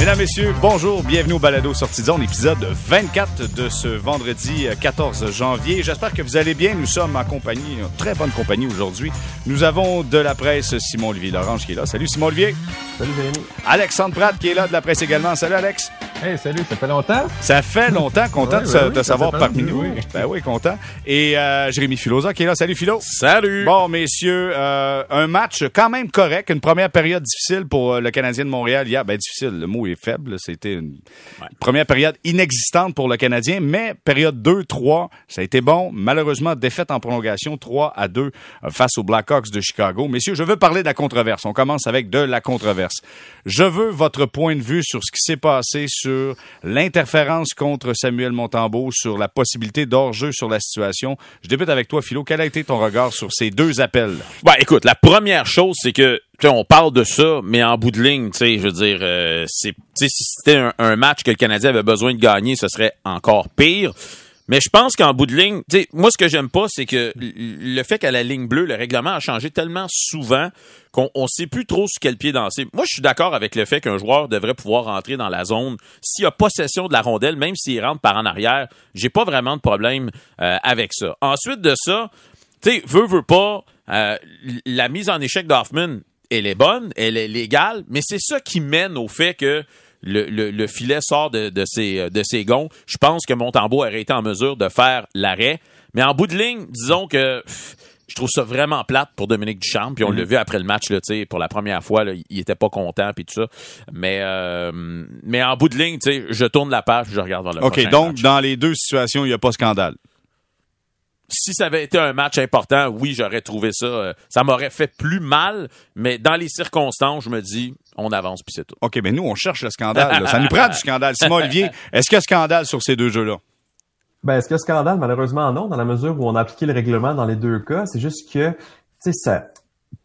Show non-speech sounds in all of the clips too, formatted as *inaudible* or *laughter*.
Mesdames, Messieurs, bonjour, bienvenue au Balado Sortie zone, épisode 24 de ce vendredi 14 janvier. J'espère que vous allez bien. Nous sommes en compagnie, en très bonne compagnie aujourd'hui. Nous avons de la presse Simon-Olivier Lorange qui est là. Salut Simon-Olivier. Salut Jérémy. Alexandre Pratt qui est là de la presse également. Salut Alex. Hey, salut, ça fait longtemps? Ça fait longtemps, content Ouais, de, ben oui, savoir parmi nous. oui. Ben oui, content. Et euh, Jérémy Filosa qui est là. Salut Philo. Salut! Bon, messieurs, euh, un match quand même correct. Une première période difficile pour euh, le Canadien de Montréal hier. Ben, difficile, le mot est faible. C'était une première période inexistante pour le Canadien, mais période 2-3, ça a été bon. Malheureusement, défaite en prolongation 3 à 2 euh, face aux Blackhawks de Chicago. Messieurs, je veux parler de la controverse. On commence avec de la controverse. Je veux votre point de vue sur ce qui s'est passé sur l'interférence contre Samuel Montembeau, sur la possibilité d'hors-jeu sur la situation. Je débute avec toi, Philo. Quel a été ton regard sur ces deux appels? Ben, écoute, la première chose, c'est que, on parle de ça, mais en bout de ligne, tu sais, je veux dire, euh, c'est, si c'était un match que le Canadien avait besoin de gagner, ce serait encore pire. Mais je pense qu'en bout de ligne, moi, ce que j'aime pas, c'est que le fait qu'à la ligne bleue, le règlement a changé tellement souvent qu'on on sait plus trop sur quel pied danser. Moi, je suis d'accord avec le fait qu'un joueur devrait pouvoir rentrer dans la zone s'il a possession de la rondelle, même s'il rentre par en arrière. J'ai pas vraiment de problème euh, avec ça. Ensuite de ça, tu sais, veut, veut pas, euh, la mise en échec d'Hoffman, elle est bonne, elle est légale, mais c'est ça qui mène au fait que le, le- le filet sort de, de, ses, de ses gonds. Je pense que Montembeau aurait été en mesure de faire l'arrêt. Mais en bout de ligne, disons que pff, je trouve ça vraiment plate pour Dominique Duchamp. Puis on l'a vu après le match, là, pour la première fois, là, il était pas content puis tout ça. Mais, euh, mais en bout de ligne, je tourne la page, je regarde vers le OK, donc match. dans les deux situations, il n'y a pas scandale. si ça avait été un match important, oui, j'aurais trouvé ça. euh, ça m'aurait fait plus mal, mais dans les circonstances, je me dis, on avance puis c'est tout. OK, ben nous, on cherche le scandale. là. Ça nous prend du *laughs* scandale. Simon Olivier, est-ce qu'il y a scandale sur ces deux jeux-là? Ben, est-ce qu'il y a scandale? Malheureusement, non, dans la mesure où on a appliqué le règlement dans les deux cas. C'est juste que, tu sais, ça,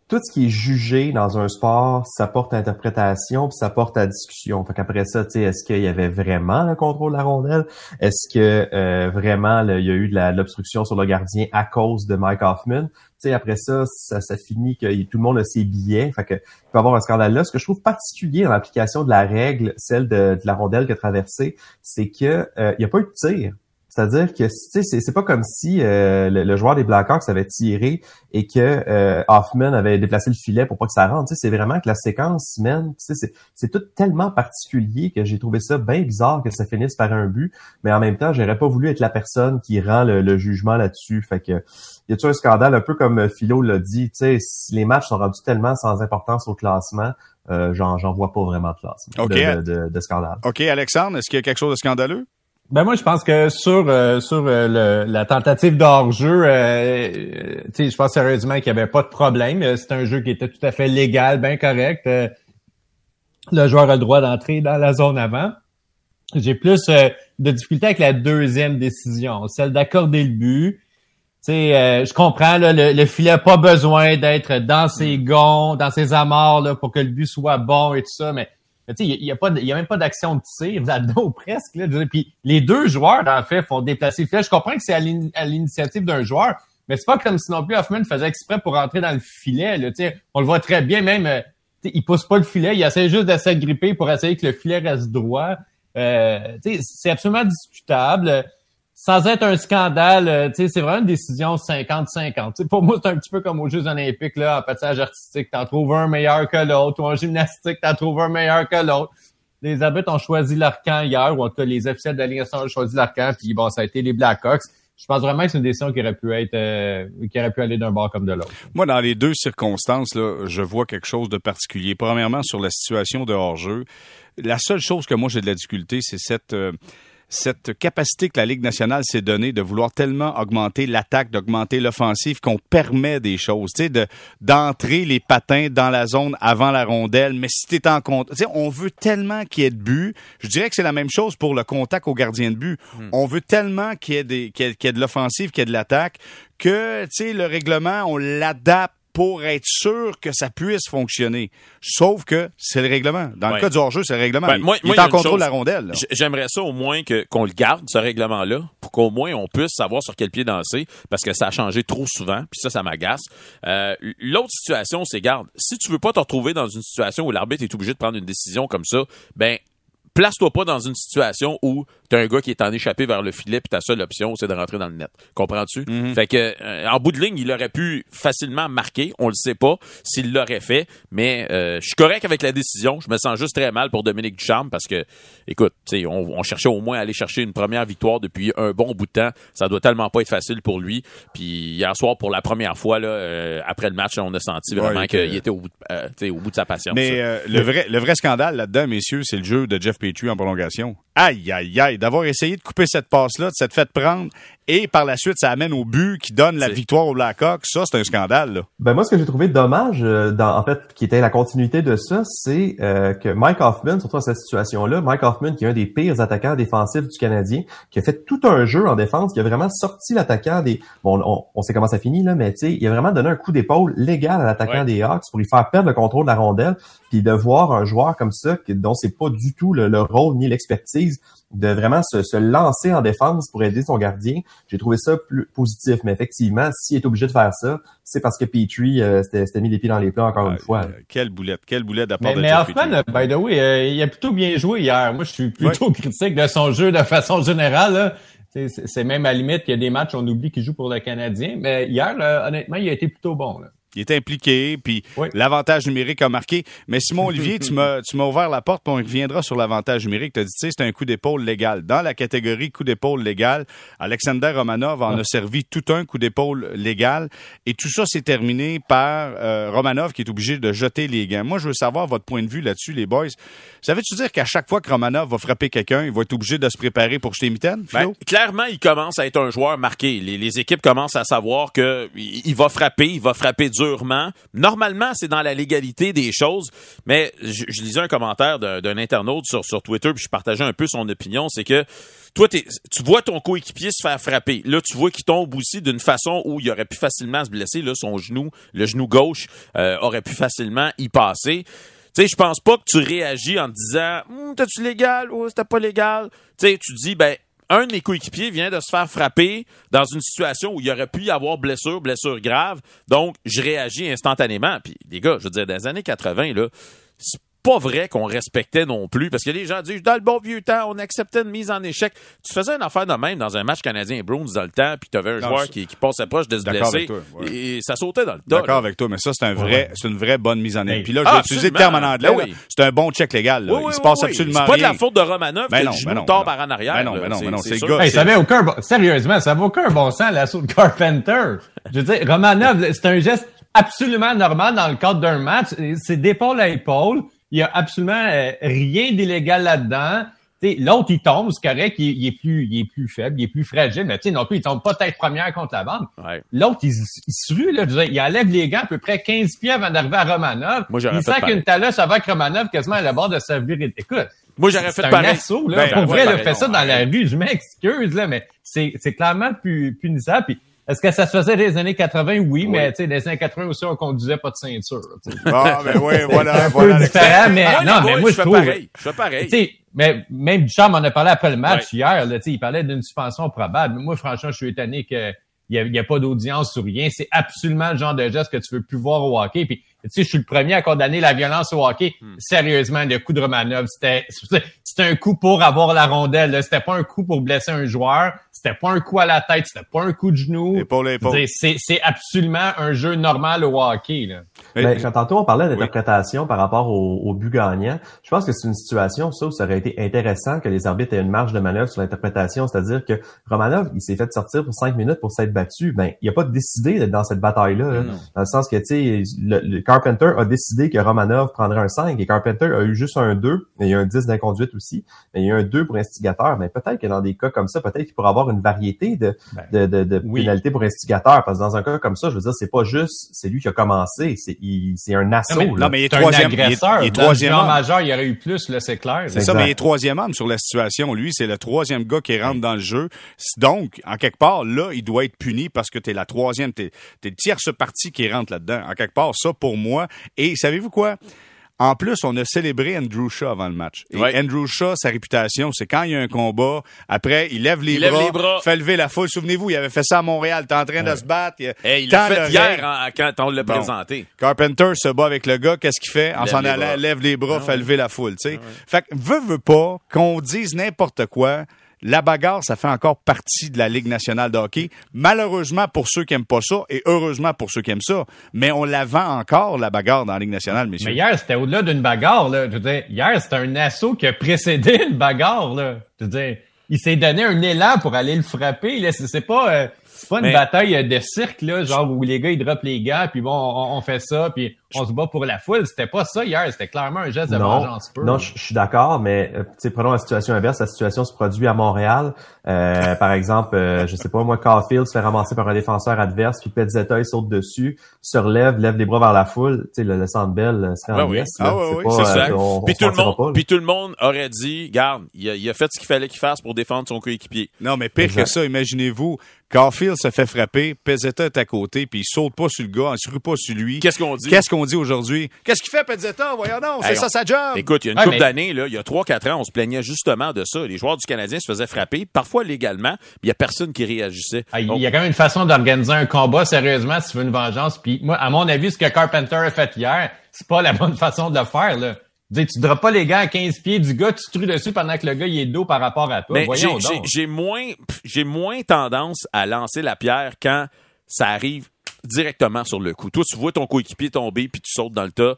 tout ce qui est jugé dans un sport, ça porte à interprétation, puis ça porte à discussion. Fait qu'après ça, tu sais, est-ce qu'il y avait vraiment le contrôle de la rondelle? Est-ce que euh, vraiment il y a eu de l'obstruction sur le gardien à cause de Mike Hoffman? Tu sais, après ça, ça, ça finit que tout le monde a ses billets. Fait que il peut y avoir un scandale là. Ce que je trouve particulier dans l'application de la règle, celle de, la rondelle qui a traversé, c'est que euh, il n'y a pas eu de tir. C'est-à-dire que tu sais, c'est pas comme si euh, le, le joueur des Blackhawks avait tiré et que euh, Hoffman avait déplacé le filet pour pas que ça rentre. Tu sais, c'est vraiment que la séquence, man, tu sais, c'est tout tellement particulier que j'ai trouvé ça bien bizarre que ça finisse par un but. Mais en même temps, j'aurais pas voulu être la personne qui rend le, le jugement là-dessus. Fait que y a-tu un scandale un peu comme Philo l'a dit, tu sais, si les matchs sont rendus tellement sans importance au classement, euh, j'en vois pas vraiment de classement, Ok. de, de, de- de scandale. OK, Alexandre, est-ce qu'il y a quelque chose de scandaleux? Ben moi je pense que sur euh, sur euh, le- la tentative d'hors-jeu, euh, je pense sérieusement qu'il n'y avait pas de problème. Euh, C'est un jeu qui était tout à fait légal, bien correct. Euh, le joueur a le droit d'entrer dans la zone avant. J'ai plus euh, de difficulté avec la deuxième décision, celle d'accorder le but. Je comprends, là, le, le filet n'a pas besoin d'être dans ses gonds, dans ses amarres là, pour que le but soit bon et tout ça, mais tu sais, il y a, pas y a même pas d'action de tir là-dedans *laughs* ou presque. Là. Puis les deux joueurs, en fait, font déplacer le filet. Je comprends que c'est à l'in- à l'initiative d'un joueur, mais c'est pas comme si non plus Hoffman faisait exprès pour rentrer dans le filet. Là. On le voit très bien, même, euh, il pousse pas le filet, il essaie juste de s'agripper pour essayer que le filet reste droit. Euh, c'est absolument discutable. Sans être un scandale, euh, tu sais, c'est vraiment une décision 50-50. Tu sais, Pour moi, c'est un petit peu comme aux Jeux olympiques, là, en patinage artistique. T'en trouves un meilleur que l'autre, ou en gymnastique, t'en trouves un meilleur que l'autre. Les arbitres ont choisi leur camp hier, ou en tout cas, les officiels de la ont choisi leur camp, puis bon, ça a été les Blackhawks. Je pense vraiment que c'est une décision qui aurait pu être, euh, qui aurait pu aller d'un bord comme de l'autre. Moi, dans les deux circonstances, là, je vois quelque chose de particulier. Premièrement, sur la situation de hors-jeu, la seule chose que moi j'ai de la difficulté, c'est cette euh, cette capacité que la Ligue nationale s'est donnée de vouloir tellement augmenter l'attaque, d'augmenter l'offensive qu'on permet des choses, tu sais, de d'entrer les patins dans la zone avant la rondelle, mais si t'es en compte, tu sais, on veut tellement qu'il y ait de but. Je dirais que c'est la même chose pour le contact au gardien de but. On veut tellement qu'il y ait des qu'il y ait- qu'il y ait de l'offensive, qu'il y ait de l'attaque, que tu sais le règlement on l'adapte pour être sûr que ça puisse fonctionner. Sauf que c'est le règlement. Dans le cas du hors-jeu, c'est le règlement. Ben, moi- il moi, est en contrôle de la rondelle. J'aimerais ça au moins que qu'on le garde, ce règlement-là, pour qu'au moins on puisse savoir sur quel pied danser, parce que ça a changé trop souvent, puis ça, ça m'agace. Euh, L'autre situation, c'est, garde, si tu veux pas te retrouver dans une situation où l'arbitre est obligé de prendre une décision comme ça, ben place-toi pas dans une situation où t'as un gars qui est en échappé vers le filet puis ta seule option c'est de rentrer dans le net. Comprends-tu? Mhm. Fait que euh, en bout de ligne, il aurait pu facilement marquer, on le sait pas s'il l'aurait fait, mais euh, je suis correct avec la décision. Je me sens juste très mal pour Dominique Ducharme parce que écoute, on, on cherchait au moins à aller chercher une première victoire depuis un bon bout de temps. Ça doit tellement pas être facile pour lui. Puis hier soir pour la première fois là euh, après le match, on a senti vraiment Ouais, qu'il était au bout, de, tu sais, au bout de sa patience. Mais le vrai le vrai scandale là-dedans, messieurs, c'est le jeu de Jeff Petrie en prolongation. Aïe, aïe, aïe, d'avoir essayé de couper cette passe-là, de s'être fait prendre, et par la suite, ça amène au but qui donne la victoire aux Blackhawks. Ça, c'est un scandale, là. Ben moi, ce que j'ai trouvé dommage, euh, dans, en fait, qui était la continuité de ça, c'est euh, que Mike Hoffman, surtout dans cette situation-là, Mike Hoffman, qui est un des pires attaquants défensifs du Canadien, qui a fait tout un jeu en défense, qui a vraiment sorti l'attaquant des... Bon, on, on sait comment ça finit, là, mais tu sais, il a vraiment donné un coup d'épaule légal à l'attaquant Ouais. des Hawks pour lui faire perdre le contrôle de la rondelle, puis de voir un joueur comme ça, qui- dont c'est pas du tout le, le rôle ni l'expertise, de vraiment se, se lancer en défense pour aider son gardien. J'ai trouvé ça plus positif, mais effectivement, s'il est obligé de faire ça, c'est parce que Petrie euh, s'était s'était mis les pieds dans les plats encore une fois. Euh, quelle boulette, quelle boulette de Mais, de mais Jeff Hoffman, by the way, euh, il a plutôt bien joué hier. Moi, je suis plutôt critique de son jeu de façon générale. là. C'est- même à la limite qu'il y a des matchs, on oublie qu'il joue pour le Canadien. Mais hier, là, honnêtement, il a été plutôt bon. Là. Il est impliqué, puis Oui. l'avantage numérique a marqué. Mais Simon Olivier, *laughs* tu m'as ouvert la porte, puis on reviendra sur l'avantage numérique. Tu as dit, tu sais, c'est un coup d'épaule légal. Dans la catégorie coup d'épaule légal, Alexander Romanov en a servi tout un coup d'épaule légal. Et tout ça s'est terminé par euh, Romanov qui est obligé de jeter les gants. Moi, je veux savoir votre point de vue là-dessus, les boys. Savez-tu dire qu'à chaque fois que Romanov va frapper quelqu'un, il va être obligé de se préparer pour jeter mitaine, Ben, clairement, il commence à être un joueur marqué. Les, les équipes commencent à savoir que il va frapper, il va frapper durement. Normalement, c'est dans la légalité des choses, mais je, lisais un commentaire d'un internaute sur, Twitter, puis je partageais un peu son opinion, c'est que toi, tu vois ton coéquipier se faire frapper. Là, tu vois qu'il tombe aussi d'une façon où il aurait pu facilement se blesser. Là, son genou, le genou gauche, euh, aurait pu facilement y passer. Tu sais, je pense pas que tu réagis en te disant Hum, t'as-tu légal? Ou c'était pas légal. Tu sais, tu dis ben un de mes coéquipiers vient de se faire frapper dans une situation où il aurait pu y avoir blessure, blessure grave. Donc, je réagis instantanément. Puis, les gars, je veux dire, dans les années 80, là, c'est pas vrai qu'on respectait non plus, parce que les gens disent, dans le bon vieux temps, on acceptait une mise en échec. Tu faisais une affaire de même dans un match canadien Bruins dans le temps, puis tu avais un Non, joueur qui, qui passait proche de se D'accord blesser, avec toi, ouais. et ça sautait dans le tas. D'accord avec toi, mais ça, c'est un vrai, c'est une vraie bonne mise en. Hey. Puis là, je Ah, vais utiliser le terme en anglais. Ben oui. C'est un bon check légal. Là. Oui, il se passe absolument C'est pas de rien. la faute de Romanov Ben que non, le ben non, tombe par en arrière. ben non, non, non, c'est le gars, Hey, ça avait aucun bon, sérieusement, ça avait aucun bon sens, l'assaut de Carpenter. Je veux dire, Romanov, c'est un geste absolument normal dans le cadre d'un match. C'est d'épaule à épaule. Il y a absolument euh, rien d'illégal là-dedans. L'autre, il tombe, c'est correct, il, il est plus, il est plus faible, il est plus fragile, mais tu sais, non plus, il tombe pas tête première contre la bande. Ouais. L'autre, il, il se rue, là, dire, il enlève les gants à peu près 15 pieds avant d'arriver à Romanov. Moi, il sent qu'une taloche avec Romanov quasiment à la barre de sa virée. Écoute, Moi, j'aurais fait un pareil. assaut, là. Ben, Pour vrai, là, fait ça non, dans la rue. Je m'excuse, là, mais c'est, c'est clairement plus punissable. Puis, est-ce que ça se faisait des années 80? Oui, mais tu sais, des années 80 aussi, on conduisait pas de ceinture. tu sais. Ah, *laughs* ben oui, voilà, un voilà. peu différent, mais Moi, non, les mais boys, moi, je je fais trouve. pareil. Je fais pareil. Tu sais, mais même Duchamp en a parlé après le match Ouais. hier. Là, tu sais, il parlait d'une suspension probable. Moi, franchement, je suis étonné que il y a, y a pas d'audience sur rien. C'est absolument le genre de geste que tu veux plus voir au hockey. Puis, sais, je suis le premier à condamner la violence au hockey. Hmm. Sérieusement, le coup de Romanov, c'était, c'était un coup pour avoir la rondelle. là. C'était pas un coup pour blesser un joueur. C'était pas un coup à la tête. C'était pas un coup de genou. C'est, c'est absolument un jeu normal au hockey. Là. Mais- Ben, quand tantôt on parlait d'interprétation par rapport au, au but gagnant, je pense que c'est une situation, ça, où ça aurait été intéressant que les arbitres aient une marge de manœuvre sur l'interprétation, c'est-à-dire que Romanov, il s'est fait sortir pour cinq minutes pour s'être battu. Ben, il a pas décidé d'être dans cette bataille-là, là. dans le sens que, tu sais, le, le Carpenter a décidé que Romanov prendrait un 5 et Carpenter a eu juste un 2, et il y a un 10 d'inconduite aussi, mais il y a un 2 pour instigateur. Mais peut-être que dans des cas comme ça, peut-être qu'il pourrait avoir une variété de, de, de, de oui. pénalités pour instigateur, parce que dans un cas comme ça, je veux dire, c'est pas juste, c'est lui qui a commencé, c'est il- c'est un assaut. mais- là. Non, mais il est troisième. il est- agresseur. il est Dans le troisième homme. majeur, il y aurait eu plus, là, c'est clair. C'est ça, mais il est troisième homme sur la situation. Lui, c'est le troisième gars qui rentre dans le jeu. Donc, en quelque part, là, il doit être puni parce que t'es la troisième, t'es, t'es le tierce partie qui rentre là-dedans. En quelque part, ça, pour moi. Et savez-vous quoi? En plus, on a célébré Andrew Shaw avant le match. Et Ouais. Andrew Shaw, sa réputation, c'est quand il y a un combat, après, il lève les, Il lève bras, les bras. fait lever la foule. Souvenez-vous, il avait fait ça à Montréal. T'es en train de se battre. Il, Hey, il tend l'a fait hier quand on l'a Bon. présenté. Carpenter se bat avec le gars, qu'est-ce qu'il fait? En s'en allant. Ah lève les bras, fait lever la foule, sais. Fait que, veut, veut pas, qu'on dise n'importe quoi, la bagarre, ça fait encore partie de la Ligue nationale de hockey. Malheureusement pour ceux qui aiment pas ça, et heureusement pour ceux qui aiment ça. Mais on la vend encore, la bagarre dans la Ligue nationale, messieurs. Mais hier, c'était au-delà d'une bagarre, là. Je veux dire, hier, c'était un assaut qui a précédé *laughs* une bagarre, là. Je veux dire, il s'est donné un élan pour aller le frapper, là. C'est pas, euh, c'est pas une Mais- bataille de cirque, là, genre où les gars, ils droppent les gants, puis bon, on, on fait ça, puis on se bat pour la foule. C'était pas ça hier, c'était clairement un geste de Non, vengeance pure. non, je je suis d'accord, mais euh, tu sais, prenons la situation inverse. La situation se produit à Montréal. Euh, *laughs* par exemple, euh, je sais pas, moi, Caulfield se fait ramasser par un défenseur adverse, puis Petzetta, il saute dessus, se relève, lève les bras vers la foule. Tu sais, le, le Centre Bell euh, serait en oui. Ah oui, C'est euh, ça. on- puis, se tout le monde, pas, là. puis tout le monde aurait dit, garde, il a, il a fait ce qu'il fallait qu'il fasse pour défendre son coéquipier. Non, mais pire Exact. que ça, imaginez-vous, Carfield se fait frapper, Pezzetta est à côté, puis il saute pas sur le gars, il se rue pas sur lui. Qu'est-ce qu'on dit? Qu'est-ce qu'on dit aujourd'hui? Qu'est-ce qu'il fait, Pezzetta? Voyons donc, c'est Hey, ça on- sa job. Écoute, il y a une Ouais, couple mais- d'années, là, il y a 3-4 ans, on se plaignait justement de ça. Les joueurs du Canadien se faisaient frapper, parfois légalement, puis il y a personne qui réagissait. Ah, Il Donc, y a quand même une façon d'organiser un combat sérieusement si tu veux une vengeance. Puis moi, à mon avis, ce que Carpenter a fait hier, c'est pas la bonne *laughs* façon de le faire. Là. Tu droppes pas les gars à 15 pieds du gars, tu te trues dessus pendant que le gars il est dos par rapport à toi. Mais j'ai- Voyons j'ai donc. j'ai moins, pff, j'ai moins tendance à lancer la pierre quand ça arrive directement sur le coup. Toi, tu vois ton coéquipier tomber puis tu sautes dans le tas.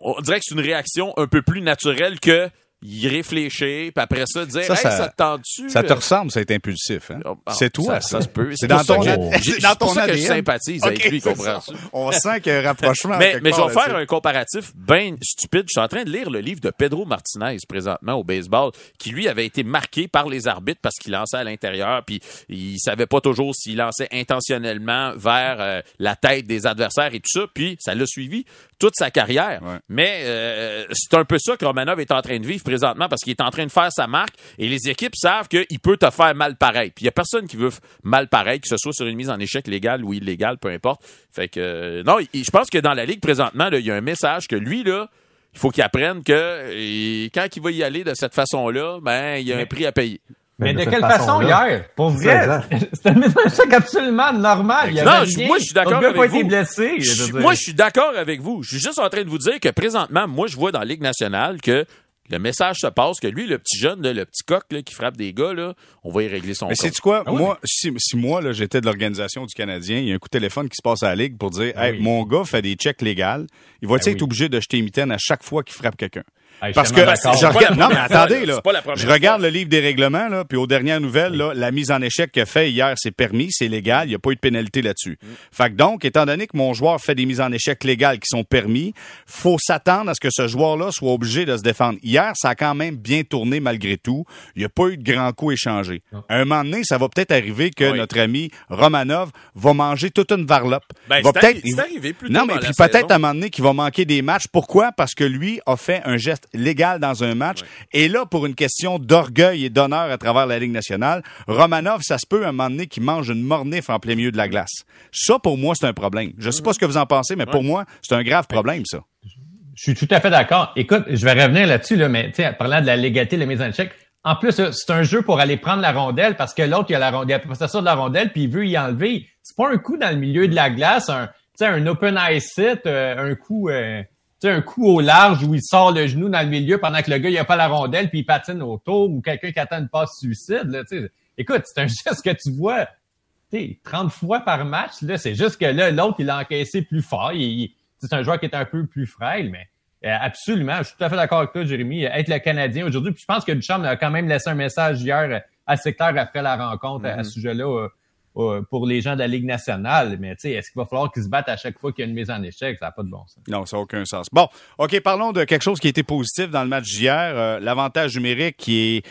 On dirait que c'est une réaction un peu plus naturelle que y réfléchir, puis après ça, dire Ça, Hey, ça- ça, te tente-tu? Ça te ressemble, ça, être impulsif. Hein? Oh, c'est toi. Ça, ça se peut. C'est dans ton, que c'est c'est dans ton ça que je sympathise avec lui, c'est comprends-tu? ça. *laughs* On sent qu'il y a un rapprochement. Mais, mais je vais faire un comparatif bien stupide. Je suis en train de lire le livre de Pedro Martinez présentement au baseball, qui lui avait été marqué par les arbitres parce qu'il lançait à l'intérieur, puis il savait pas toujours s'il lançait intentionnellement vers euh, la tête des adversaires et tout ça, puis ça l'a suivi toute sa carrière. Ouais. Mais euh, c'est un peu ça que Romanov est en train de vivre présentement parce qu'il est en train de faire sa marque et les équipes savent qu'il peut te faire mal pareil. Puis il y a personne qui veut mal pareil, que ce soit sur une mise en échec légale ou illégale, peu importe. Fait que euh, non, je pense que dans la ligue présentement, il y a un message que lui là, il faut qu'il apprenne que et quand il va y aller de cette façon-là, ben il y a un prix à payer. Mais de cette quelle façon hier? Pour *laughs* C'est vrai, c'était un message absolument normal. Il y Non, avait je- rien. moi, je suis d'accord avec vous. blessé. Je je moi, je suis d'accord avec vous. Je suis juste en train de vous dire que présentement, moi, je vois dans la Ligue nationale que le message se passe que lui, le petit jeune, là, le petit coq là, qui frappe des gars, là, on va y régler son Mais sais-tu quoi? Ah oui. Moi, si, si moi, là, j'étais de l'organisation du Canadien, il y a un coup de téléphone qui se passe à la Ligue pour dire, Ah hey, oui. mon gars fait des checks légales. Il va-tu Ah être oui. obligé de jeter mitaine à chaque fois qu'il frappe quelqu'un? Parce que je regarde, non, mais attendez, là. Je regarde fois. le livre des règlements, là, puis aux dernières nouvelles, là, la mise en échec qu'il a fait hier, c'est permis, c'est légal, il n'y a pas eu de pénalité là-dessus. Mm. Fait que donc, étant donné que mon joueur fait des mises en échec légales qui sont permis, faut s'attendre à ce que ce joueur-là soit obligé de se défendre. Hier, ça a quand même bien tourné malgré tout. Il n'y a pas eu de grands coups échangés. À un moment donné, ça va peut-être arriver que Oui. notre ami Romanov va manger toute une varlope. Ben, Il va peut-être- Non, mais puis peut-être à un moment donné qu'il va manquer des matchs. Pourquoi? Parce que lui a fait un geste légal dans un match. Et là, pour une question d'orgueil et d'honneur à travers la Ligue nationale, Romanov, ça se peut à un moment donné qu'il mange une mornif en plein milieu de la glace. Ça, pour moi, c'est un problème. Je sais pas ce que vous en pensez, mais pour moi, c'est un grave problème, ça. Je suis tout à fait d'accord. Écoute, je vais revenir là-dessus, là, mais parlant de la légalité de la mise en échec, en plus, c'est un jeu pour aller prendre la rondelle parce que l'autre, il a la rondelle, il a la possession de la rondelle, puis il veut y enlever. C'est pas un coup dans le milieu de la glace, un, tu sais, un open ice hit, euh, un coup, euh, sais, un coup au large où il sort le genou dans le milieu pendant que le gars, il a pas la rondelle, puis il patine autour, ou quelqu'un qui attend une passe suicide, là, tu sais. Écoute, c'est un *laughs* geste que tu vois, tu sais, 30 fois par match, là, c'est juste que là, l'autre, il a encaissé plus fort. C'est un joueur qui est un peu plus frêle, mais euh, absolument, je suis tout à fait d'accord avec toi, Jérémy. Être le Canadien aujourd'hui, puis je pense que Duchamp a quand même laissé un message hier assez clair après la rencontre à- à ce sujet-là euh, pour les gens de la Ligue nationale. Mais tu sais, est-ce qu'il va falloir qu'ils se battent à chaque fois qu'il y a une mise en échec? Ça n'a pas de bon sens. Non, ça n'a aucun sens. Bon, OK, parlons de quelque chose qui a été positif dans le match d'hier. Euh, L'avantage numérique qui est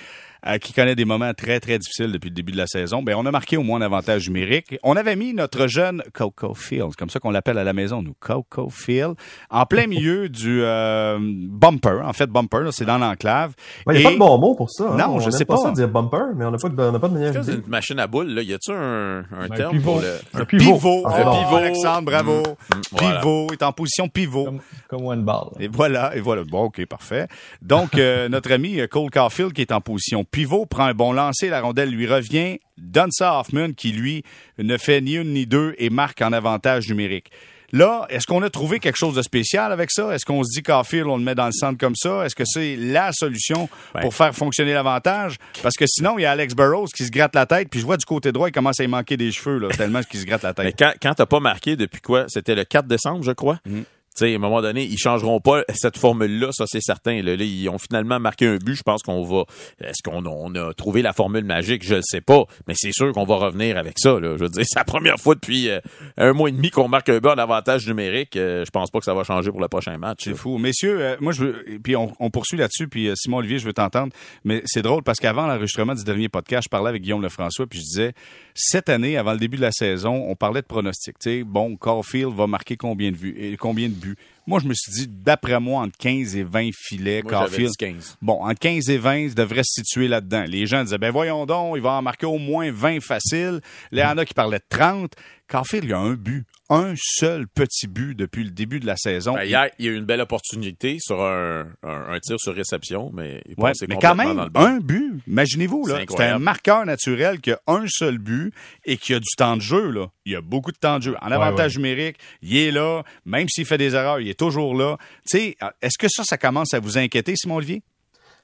euh, qui connaît des moments très, très difficiles depuis le début de la saison, ben, on a marqué au moins un avantage numérique. On avait mis notre jeune Coco Field, comme ça qu'on l'appelle à la maison, nous, Coco Field, en plein milieu du euh, bumper. En fait, bumper, c'est dans l'enclave. Il n'y a pas de bon mot pour ça. hein. Non, on je aime sais pas. pas. ça dire bumper, mais on n'a pas de, on n'a pas de manière C'est une machine à boules, là. Y a-tu un, un Un terme pivot. pour le... Un Pivot, Ah, bon. pivot, Alexandre, bravo. Mm, voilà. Pivot, est en position pivot. Comme, comme one ball. Et voilà, et voilà. Bon, OK, parfait. Donc, euh, *laughs* notre ami Cole Caulfield, qui est en position pivot, prend un bon lancer, la rondelle lui revient, donne ça à Hoffman, qui, lui, ne fait ni une ni deux et marque en avantage numérique. Là, est-ce qu'on a trouvé quelque chose de spécial avec ça? Est-ce qu'on se dit Caulfield, on le met dans le centre comme ça? Est-ce que c'est la solution Ben. pour faire fonctionner l'avantage? Parce que sinon, il y a Alex Burrows qui se gratte la tête, puis je vois du côté droit, il commence à y manquer des cheveux, là, tellement qu'il se gratte la Mais tête. quand, quand t'as pas marqué depuis quoi? C'était le 4 décembre, je crois. Mm. Sais, à un moment donné, ils changeront pas cette formule-là, ça c'est certain. Là, Là, ils ont finalement marqué un but. Je pense qu'on va. Est-ce qu'on a, on a trouvé la formule magique? Je le sais pas, mais c'est sûr qu'on va revenir avec ça. Là. Je veux dire, *laughs* c'est la première fois depuis euh, un mois et demi qu'on marque un but en avantage numérique. Euh, je pense pas que ça va changer pour le prochain match. C'est fou. Messieurs, euh, moi, je veux, puis on, on poursuit là-dessus, puis euh, Simon Olivier, je veux t'entendre. Mais c'est drôle parce qu'avant l'enregistrement du dernier podcast, je parlais avec Guillaume Lefrançois, puis je disais, cette année, avant le début de la saison, on parlait de pronostics. Sais, bon, Caulfield va marquer combien de vues? Combien de Moi, je me suis dit, d'après moi, entre 15 et 20 filets, Moi, Caulfield. dit 15. Bon, entre 15 et 20, il devrait se situer là-dedans. Les gens disaient, ben voyons donc, il va en marquer au moins 20 faciles. Il y en a qui parlaient de 30. Caulfield, il y a un but. Un seul petit but depuis le début de la saison. Ben, hier, il y a eu une belle opportunité sur un, un, un tir sur réception, mais il Ouais, passait mais quand même, dans le but. un but. Imaginez-vous, là. C'est un marqueur naturel qui a un seul but et qui a du temps de jeu, là. Il y a beaucoup de temps de jeu. En avantage numérique, il est là. Même s'il fait des erreurs, il est toujours là. Tu sais, est-ce que ça, ça commence à vous inquiéter, Simon Olivier?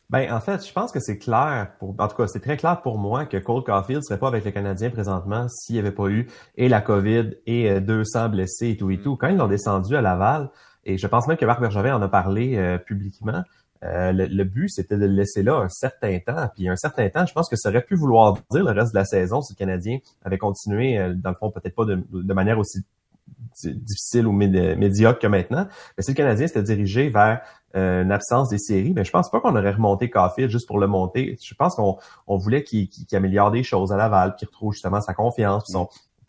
Ben, en fait, je pense que c'est clair, pour, en tout cas, c'est très clair pour moi que Cole Caulfield serait pas avec les Canadiens présentement s'il n'y avait pas eu et la COVID et euh, 200 blessés et tout et tout. Quand ils l'ont descendu à Laval, et je pense même que Marc Bergevin en a parlé euh, publiquement, euh, le, le but, c'était de le laisser là un certain temps. Puis un certain temps, je pense que ça aurait pu vouloir dire le reste de la saison si le Canadien avait continué, euh, dans le fond, peut-être pas de, de manière aussi difficile ou médi- médiocre que maintenant. Mais si le Canadien s'était dirigé vers euh, une absence des séries, mais je pense pas qu'on aurait remonté Caulfield juste pour le monter. Je pense qu'on on voulait qu'il améliore des choses à Laval, qu'il retrouve justement sa confiance.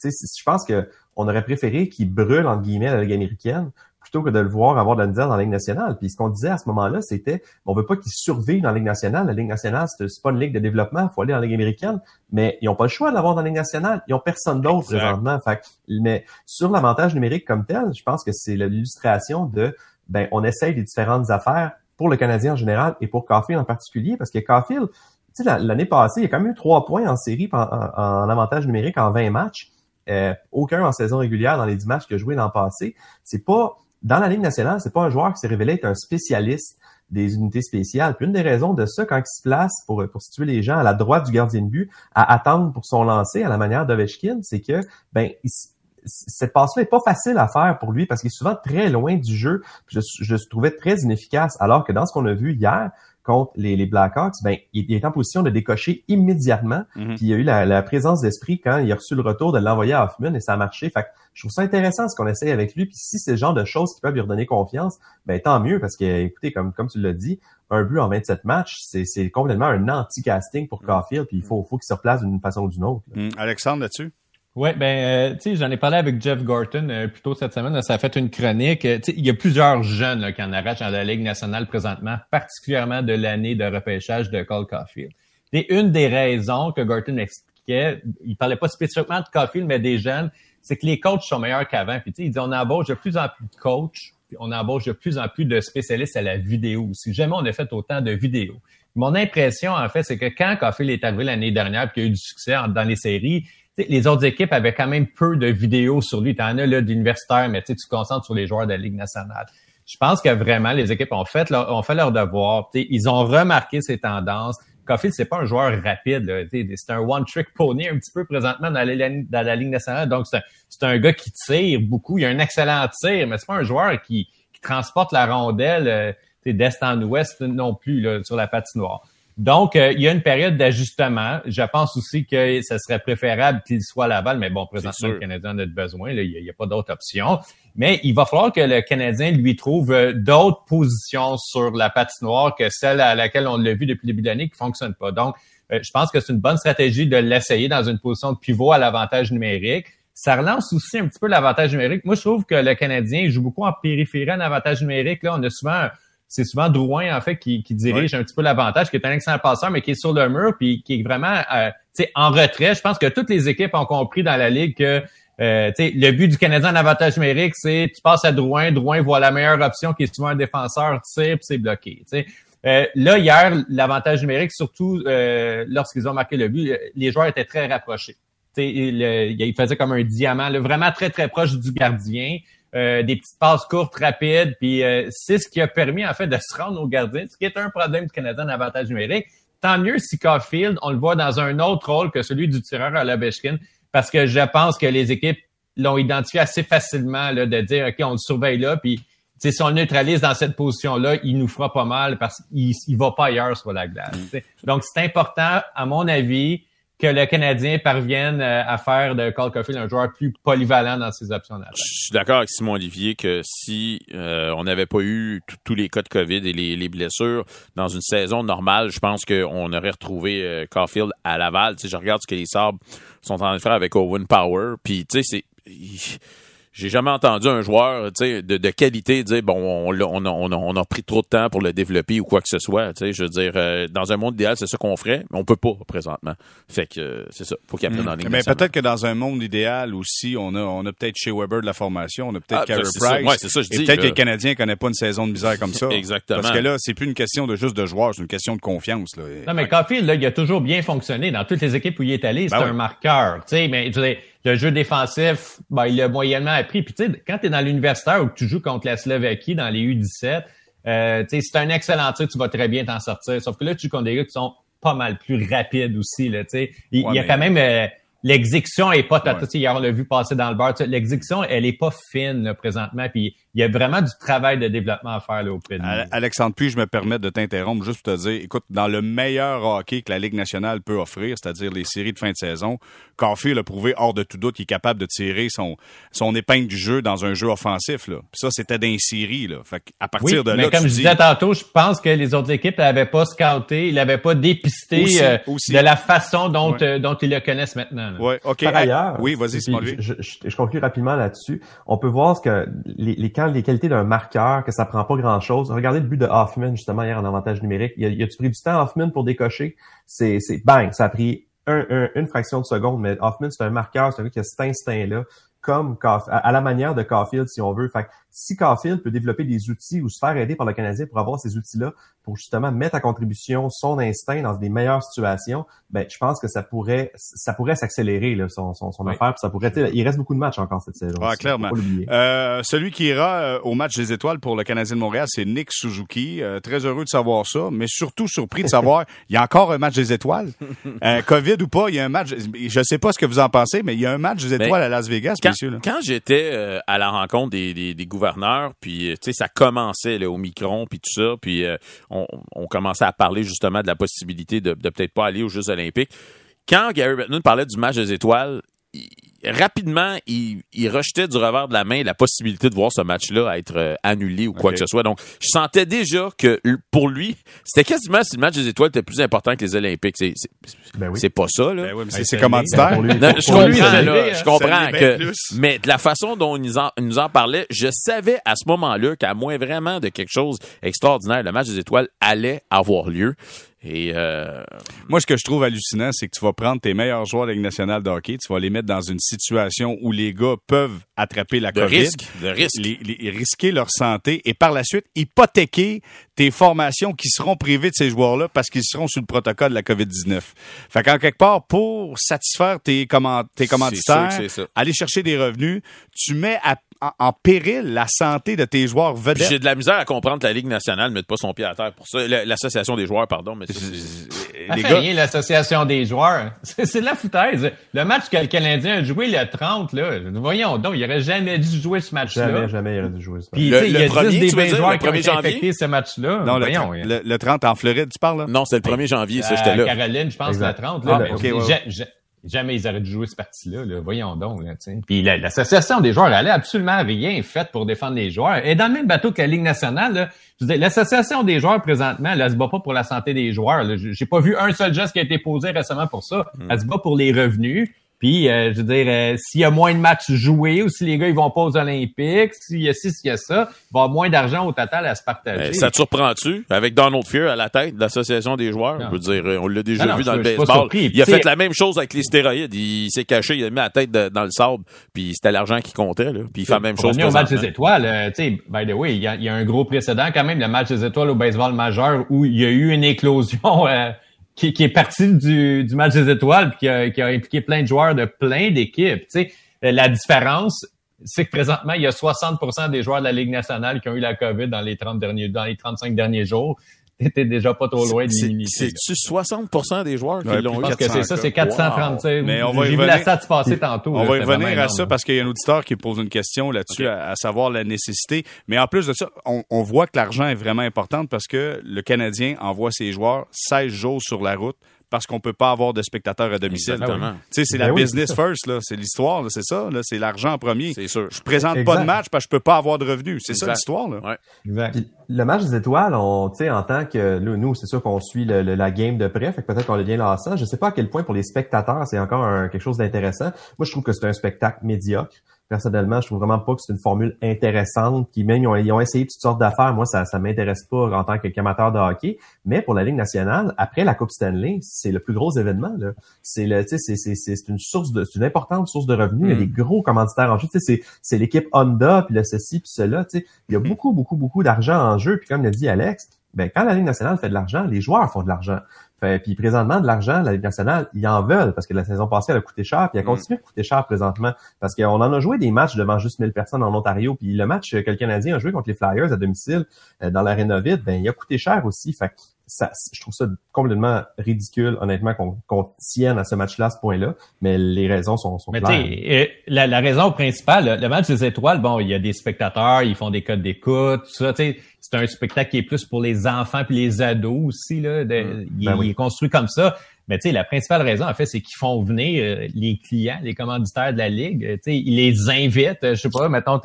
je pense que on aurait préféré qu'il brûle entre guillemets la Ligue américaine plutôt que de le voir avoir de la misère dans la Ligue nationale. Puis ce qu'on disait à ce moment-là, c'était on veut pas qu'il survive dans la Ligue nationale. La Ligue nationale, c'est pas une ligue de développement, il faut aller dans la Ligue américaine, mais ils ont pas le choix de l'avoir dans la Ligue nationale. Ils ont personne d'autre présentement. Fait que- mais sur l'avantage numérique comme tel, je pense que c'est l'illustration de ben on essaye des différentes affaires pour le Canadien en général et pour Caulfield en particulier, parce que Caulfield, tu sais, la- l'année passée, il y a quand même eu trois points en série en, en- en avantage numérique en 20 matchs. Euh, aucun en saison régulière dans les 10 matchs qu'il a joué l'an passé. C'est pas dans la Ligue nationale, c'est pas un joueur qui s'est révélé être un spécialiste des unités spéciales. Puis une des raisons de ça, quand il se place pour, pour situer les gens à la droite du gardien de but, à attendre pour son lancer à la manière d'Ovechkin, c'est que ben il cette passe-là est pas facile à faire pour lui parce qu'il est souvent très loin du jeu. Puis je, je le trouvais très inefficace. Alors que dans ce qu'on a vu hier contre les, les Blackhawks, ben il, est en position de décocher immédiatement. Mhm. Puis il y a eu la, la présence d'esprit quand il a reçu le retour de l'envoyer à Hoffman et ça a marché. Fait que je trouve ça intéressant ce qu'on essaye avec lui. Puis si c'est le genre de choses qui peuvent lui redonner confiance, ben tant mieux parce que écoutez comme comme tu l'as dit, un but en 27 matchs, c'est c'est complètement un anti-casting pour Caulfield. Puis il faut faut qu'il se replace d'une façon ou d'une autre. là. Hum, Alexandre, là-dessus? Ouais, ben, euh, tu sais, j'en ai parlé avec Jeff Gorton euh, plus tôt cette semaine. là, ça a fait une chronique. Euh, tu sais, il y a plusieurs jeunes là, qui en arrachent dans la Ligue nationale présentement, particulièrement de l'année de repêchage de Cole Caulfield. Et une des raisons que Gorton expliquait, il parlait pas spécifiquement de Caulfield, mais des jeunes, c'est que les coachs sont meilleurs qu'avant. Puis tu sais, on embauche de plus en plus de coachs, puis on embauche de plus en plus de spécialistes à la vidéo aussi. Jamais on a fait autant de vidéos. Mon impression, en fait, c'est que quand Caulfield est arrivé l'année dernière, puis qu'il y a eu du succès en- dans les séries, tu les autres équipes avaient quand même peu de vidéos sur lui. T'en as là d'universitaires, mais tu tu te concentres sur les joueurs de la Ligue nationale. Je pense que vraiment, les équipes ont fait leur, ont fait leur devoir. Tu ils ont remarqué ces tendances. Caulfield, c'est pas un joueur rapide. C'est un one-trick pony un petit peu présentement dans, la, Ligue nationale. Donc, c'est un, un gars qui tire beaucoup. Il a un excellent tir, mais c'est pas un joueur qui, qui transporte la rondelle euh, d'est en ouest non plus là, sur la patinoire. Donc, euh, il y a une période d'ajustement. Je pense aussi que ce serait préférable qu'il soit à Laval, mais bon, présentement, le Canadien en a besoin. là. Il n'y a, pas d'autre option. Mais il va falloir que le Canadien lui trouve euh, d'autres positions sur la patinoire que celle à laquelle on l'a vu depuis le début de l'année qui fonctionne pas. Donc, je pense que c'est une bonne stratégie de l'essayer dans une position de pivot à l'avantage numérique. Ça relance aussi un petit peu l'avantage numérique. Moi, je trouve que le Canadien joue beaucoup en périphérie en avantage numérique. Là, on a souvent c'est souvent Drouin, en fait, qui, dirige un petit peu l'avantage, qui est un excellent passeur, mais qui est sur le mur, puis qui est vraiment euh, en retrait. Je pense que toutes les équipes ont compris dans la Ligue que euh, le but du Canadien en avantage numérique, c'est tu passes à Drouin, Drouin voit la meilleure option qui est souvent un défenseur, puis c'est bloqué. Euh, là, hier, l'avantage numérique, surtout euh, lorsqu'ils ont marqué le but, les joueurs étaient très rapprochés. Il, il, faisait comme un diamant, vraiment très, très proche du gardien. Euh, des petites passes courtes, rapides, puis euh, c'est ce qui a permis en fait de se rendre au gardien, ce qui est un problème du Canadien d'avantage numérique. Tant mieux si Caulfield, on le voit dans un autre rôle que celui du tireur à la Bechkin, parce que je pense que les équipes l'ont identifié assez facilement là, de dire OK, on le surveille là, puis si on le neutralise dans cette position-là, il nous fera pas mal parce qu'il il va pas ailleurs sur la glace. Donc, c'est important, à mon avis, que le Canadien parvienne euh, à faire de Cole Caulfield un joueur plus polyvalent dans ses options d'attaque. Je suis d'accord avec Simon Olivier que si euh, on n'avait pas eu tous les cas de COVID et les, blessures dans une saison normale, je pense qu'on aurait retrouvé euh, Caulfield à Laval. Tu sais, je regarde ce que les Sabres sont en train de faire avec Owen Power, puis tu sais, c'est j'ai jamais entendu un joueur de, de qualité dire bon on, on, on, on, a pris trop de temps pour le développer ou quoi que ce soit. Je veux dire, euh, dans un monde idéal, c'est ça qu'on ferait, mais on peut pas présentement. Fait que euh, c'est ça. Faut qu'il apprenne dans Mais peut-être que dans un monde idéal aussi, on a on a peut-être chez Weber de la formation, on a peut-être ah, Carey Price. Ouais, c'est ça, je et peut-être que les Canadiens connaissent pas une saison de misère comme ça. *laughs* Exactement. Parce que là, c'est plus une question de juste de joueurs, c'est une question de confiance. Là. Non, mais Caulfield, là, il a toujours bien fonctionné dans toutes les équipes où il est allé. C'est ben un marqueur. Tu sais, mais le jeu défensif, ben, il l'a moyennement appris. Puis tu sais, quand tu es dans l'universitaire ou que tu joues contre la Slovaquie dans les U17, euh, tu sais, c'est un excellent tir, tu vas très bien t'en sortir. Sauf que là, tu contre des gars qui sont pas mal plus rapides aussi. Là, tu sais. Il, y a quand même... Euh, l'exécution est pas ouais. hier on l'a vu passer dans le bar l'exécution elle est pas fine là, présentement puis il y a vraiment du travail de développement à faire là, auprès de nous. Alexandre puis je me permets de t'interrompre juste pour te dire écoute dans le meilleur hockey que la Ligue nationale peut offrir c'est-à-dire les séries de fin de saison Caulfield a prouvé hors de tout doute qu'il est capable de tirer son son épingle du jeu dans un jeu offensif là puis ça c'était dans série là fait à partir de là mais comme je disais tantôt je pense que les autres équipes n'avaient pas scouté ils n'avaient pas dépisté euh, de la façon dont euh, dont ils le connaissent maintenant Ouais, OK. Par ailleurs, oui, vas-y, je, je, je, conclue rapidement là-dessus. On peut voir ce que les, les, les qualités d'un marqueur, que ça prend pas grand-chose. Regardez le but de Hoffman, justement, hier en avantage numérique. Il a, il a pris du temps, Hoffman, pour décocher? C'est, c'est bang, ça a pris une fraction de seconde, mais Hoffman, c'est un marqueur, c'est un gars qui a cet instinct-là comme à la manière de Caulfield, si on veut. Fait si Caulfield peut développer des outils ou se faire aider par le Canadien pour avoir ces outils-là, pour justement mettre à contribution son instinct dans des meilleures situations, ben je pense que ça pourrait ça pourrait s'accélérer là, son, son, son affaire. ça pourrait, il reste beaucoup de matchs encore cette saison. Ah, clairement. Euh, celui qui ira euh, au match des étoiles pour le Canadien de Montréal, c'est Nick Suzuki. Euh, très heureux de savoir ça, mais surtout surpris de savoir *laughs* il y a encore un match des étoiles. Euh, Covid ou pas, il y a un match. Je sais pas ce que vous en pensez, mais il y a un match des ben, étoiles à Las Vegas, quand, messieurs. Là. Quand j'étais à la rencontre des, des, des gouverneurs, puis tu sais ça commençait là, au micron, puis tout ça, puis on, on, commençait à parler justement de la possibilité de, de peut-être pas aller aux Jeux Olympiques. Quand Gary Bettman parlait du match des étoiles, rapidement, il, rejetait du revers de la main la possibilité de voir ce match-là être euh, annulé ou quoi que ce soit. Donc, je sentais déjà que pour lui, c'était quasiment si le match des étoiles était plus important que les Olympiques. C'est, ben pas ça, là. Ben c'est commanditaire. je comprends, je comprends que, mais de la façon dont il nous en, nous en parlait, je savais à ce moment-là qu'à moins vraiment de quelque chose extraordinaire, le match des étoiles allait avoir lieu. Et euh... Moi, ce que je trouve hallucinant, c'est que tu vas prendre tes meilleurs joueurs de la Ligue nationale de hockey, tu vas les mettre dans une situation où les gars peuvent attraper la de COVID, risque, de risque. Les, risquer leur santé et par la suite hypothéquer tes formations qui seront privées de ces joueurs-là parce qu'ils seront sous le protocole de la COVID-19. Fait qu'en quelque part, pour satisfaire tes, comment, tes commanditaires, aller chercher des revenus, tu mets à en, péril la santé de tes joueurs vedettes. J'ai de la misère à comprendre que la Ligue nationale ne mette pas son pied à terre pour ça. L'association des joueurs, pardon. Mais les gars... rien, l'association des joueurs. *laughs* C'est de la foutaise. Le match que le Canadien a joué le 30, là, voyons donc, il aurait jamais dû jouer ce match-là. Jamais, jamais il aurait dû jouer ce match. Puis, il y a premier, 10 des joueurs qui ont été infectés ce match-là. Non, voyons, le, 30 en Floride, tu parles là? Non, c'est le 1er janvier, ça, j'étais là. Caroline, je pense, le 30. Là, ah, jamais ils auraient dû jouer cette partie-là. Là. Voyons donc. Là, Puis l'association des joueurs, elle a absolument rien fait pour défendre les joueurs. Et dans le même bateau que la Ligue nationale, l'association des joueurs présentement, elle, elle se bat pas pour la santé des joueurs. J'ai pas vu un seul geste qui a été posé récemment pour ça. Hmm. Elle se bat pour les revenus. Puis, euh, je veux dire, euh, s'il y a moins de matchs joués ou si les gars ils vont pas aux Olympiques, s'il y a ci, s'il y a ça, il va y avoir moins d'argent au total à se partager. ça te surprend-tu? Avec Donald Fear à la tête de l'association des joueurs? Je veux dire, on l'a déjà vu dans le baseball. Il a fait la même chose avec les stéroïdes. Il s'est caché, il a mis la tête dans le sable, puis c'était l'argent qui comptait. Là. Puis il fait la même chose. au match des étoiles, euh, tu sais, by the way, il y, y, a, un gros précédent quand même, le match des étoiles au baseball majeur où il y a eu une éclosion qui, qui est parti du, du match des étoiles puis qui a, qui a impliqué plein de joueurs de plein d'équipes. Tu sais, la différence, c'est que présentement, il y a 60% des joueurs de la Ligue nationale qui ont eu la COVID dans les 30 derniers, dans les 35 derniers jours t'étais déjà pas trop loin de l'immunité. C'est-tu 60 des joueurs qui l'ont eu? Je pense que c'est ça, c'est 436. Mais on va J'ai vu la stat passer tantôt. On va y revenir à ça parce qu'il y a un auditeur qui pose une question là-dessus, à, savoir la nécessité. Mais en plus de ça, on, on voit que l'argent est vraiment important parce que le Canadien envoie ses joueurs 16 jours sur la route parce qu'on peut pas avoir de spectateurs à domicile. Tu sais, c'est la ben business first, là. C'est l'histoire, c'est ça, là. C'est l'argent en premier. C'est sûr. Je présente pas de match parce que je peux pas avoir de revenus. C'est ça l'histoire, là. Ouais. Exact. le match des étoiles, on, tu sais, en tant que, nous, c'est sûr qu'on suit le, la game de près, fait que peut-être qu'on est bien lassant. Je sais pas à quel point pour les spectateurs, c'est encore quelque chose d'intéressant. Moi, je trouve que c'est un spectacle médiocre personnellement, je trouve vraiment pas que c'est une formule intéressante. Qui même ils ont, ils ont essayé toutes sortes d'affaires. Moi, ça, ça m'intéresse pas en tant qu'amateur de hockey. Mais pour la Ligue nationale, après la Coupe Stanley, c'est le plus gros événement. Là. C'est le, c'est, c'est, c'est une source de, c'est une importante source de revenus. Il y a mm. des gros commanditaires en jeu. C'est, c'est l'équipe Honda puis le ceci puis cela. Il y a mm-hmm. beaucoup, beaucoup, beaucoup d'argent en jeu. Puis comme l'a dit Alex, ben quand la Ligue nationale fait de l'argent, les joueurs font de l'argent. puis présentement, de l'argent, la Ligue nationale, ils en veulent parce que la saison passée, elle a coûté cher, puis elle mm. continue de coûter cher présentement parce qu'on en a joué des matchs devant juste 1000 personnes en Ontario, puis le match que le Canadien a joué contre les Flyers à domicile euh, dans l'arena vide, ben il a coûté cher aussi. Fait ça, je trouve ça complètement ridicule, honnêtement, qu'on tienne à ce match-là, à ce point-là. Mais les raisons sont, sont mais claires. Euh, la, la raison principale, le match des étoiles, bon, il y a des spectateurs, ils font des codes d'écoute, tout ça. C'est un spectacle qui est plus pour les enfants puis les ados aussi. Là, mm. ben il, est construit comme ça. Mais tu sais, la principale raison, en fait, c'est qu'ils font venir euh, les clients, les commanditaires de la ligue. Tu sais, ils les invitent. Je sais pas, mettons,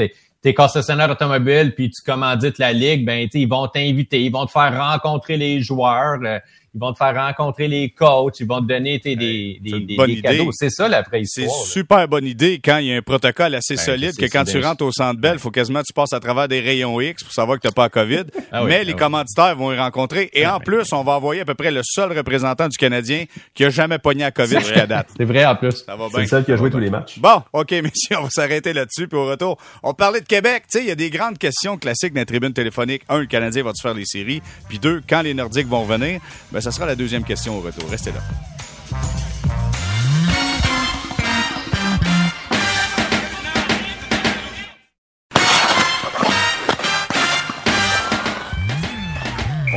t'es concessionnaire automobile puis tu commandites la ligue, ben ils vont t'inviter, ils vont te faire rencontrer les joueurs. Euh, ils vont te faire rencontrer les coachs, ils vont te donner des, des, des, cadeaux. C'est ça la vraie C'est super bonne idée quand il y a un protocole assez ben, solide que quand tu rentres au Centre Bell, il faut quasiment que tu passes à travers des rayons X pour savoir que tu n'as pas la COVID. *laughs* Ah Mais les ah commanditaires vont y rencontrer. Et ah en plus, on va envoyer à peu près le seul représentant du Canadien qui a jamais pogné la COVID jusqu'à date. C'est vrai en plus. C'est le seul qui a joué tous les matchs. Bon, OK, *laughs* messieurs, on va s'arrêter là-dessus. Puis au retour, on parlait de Québec. Tu sais, il y a des grandes questions classiques dans la tribune téléphonique. Un, le Canadien va-tu faire les séries? Puis deux, quand les Nordiques vont revenir? Ben, ça sera la deuxième question au retour. Restez là.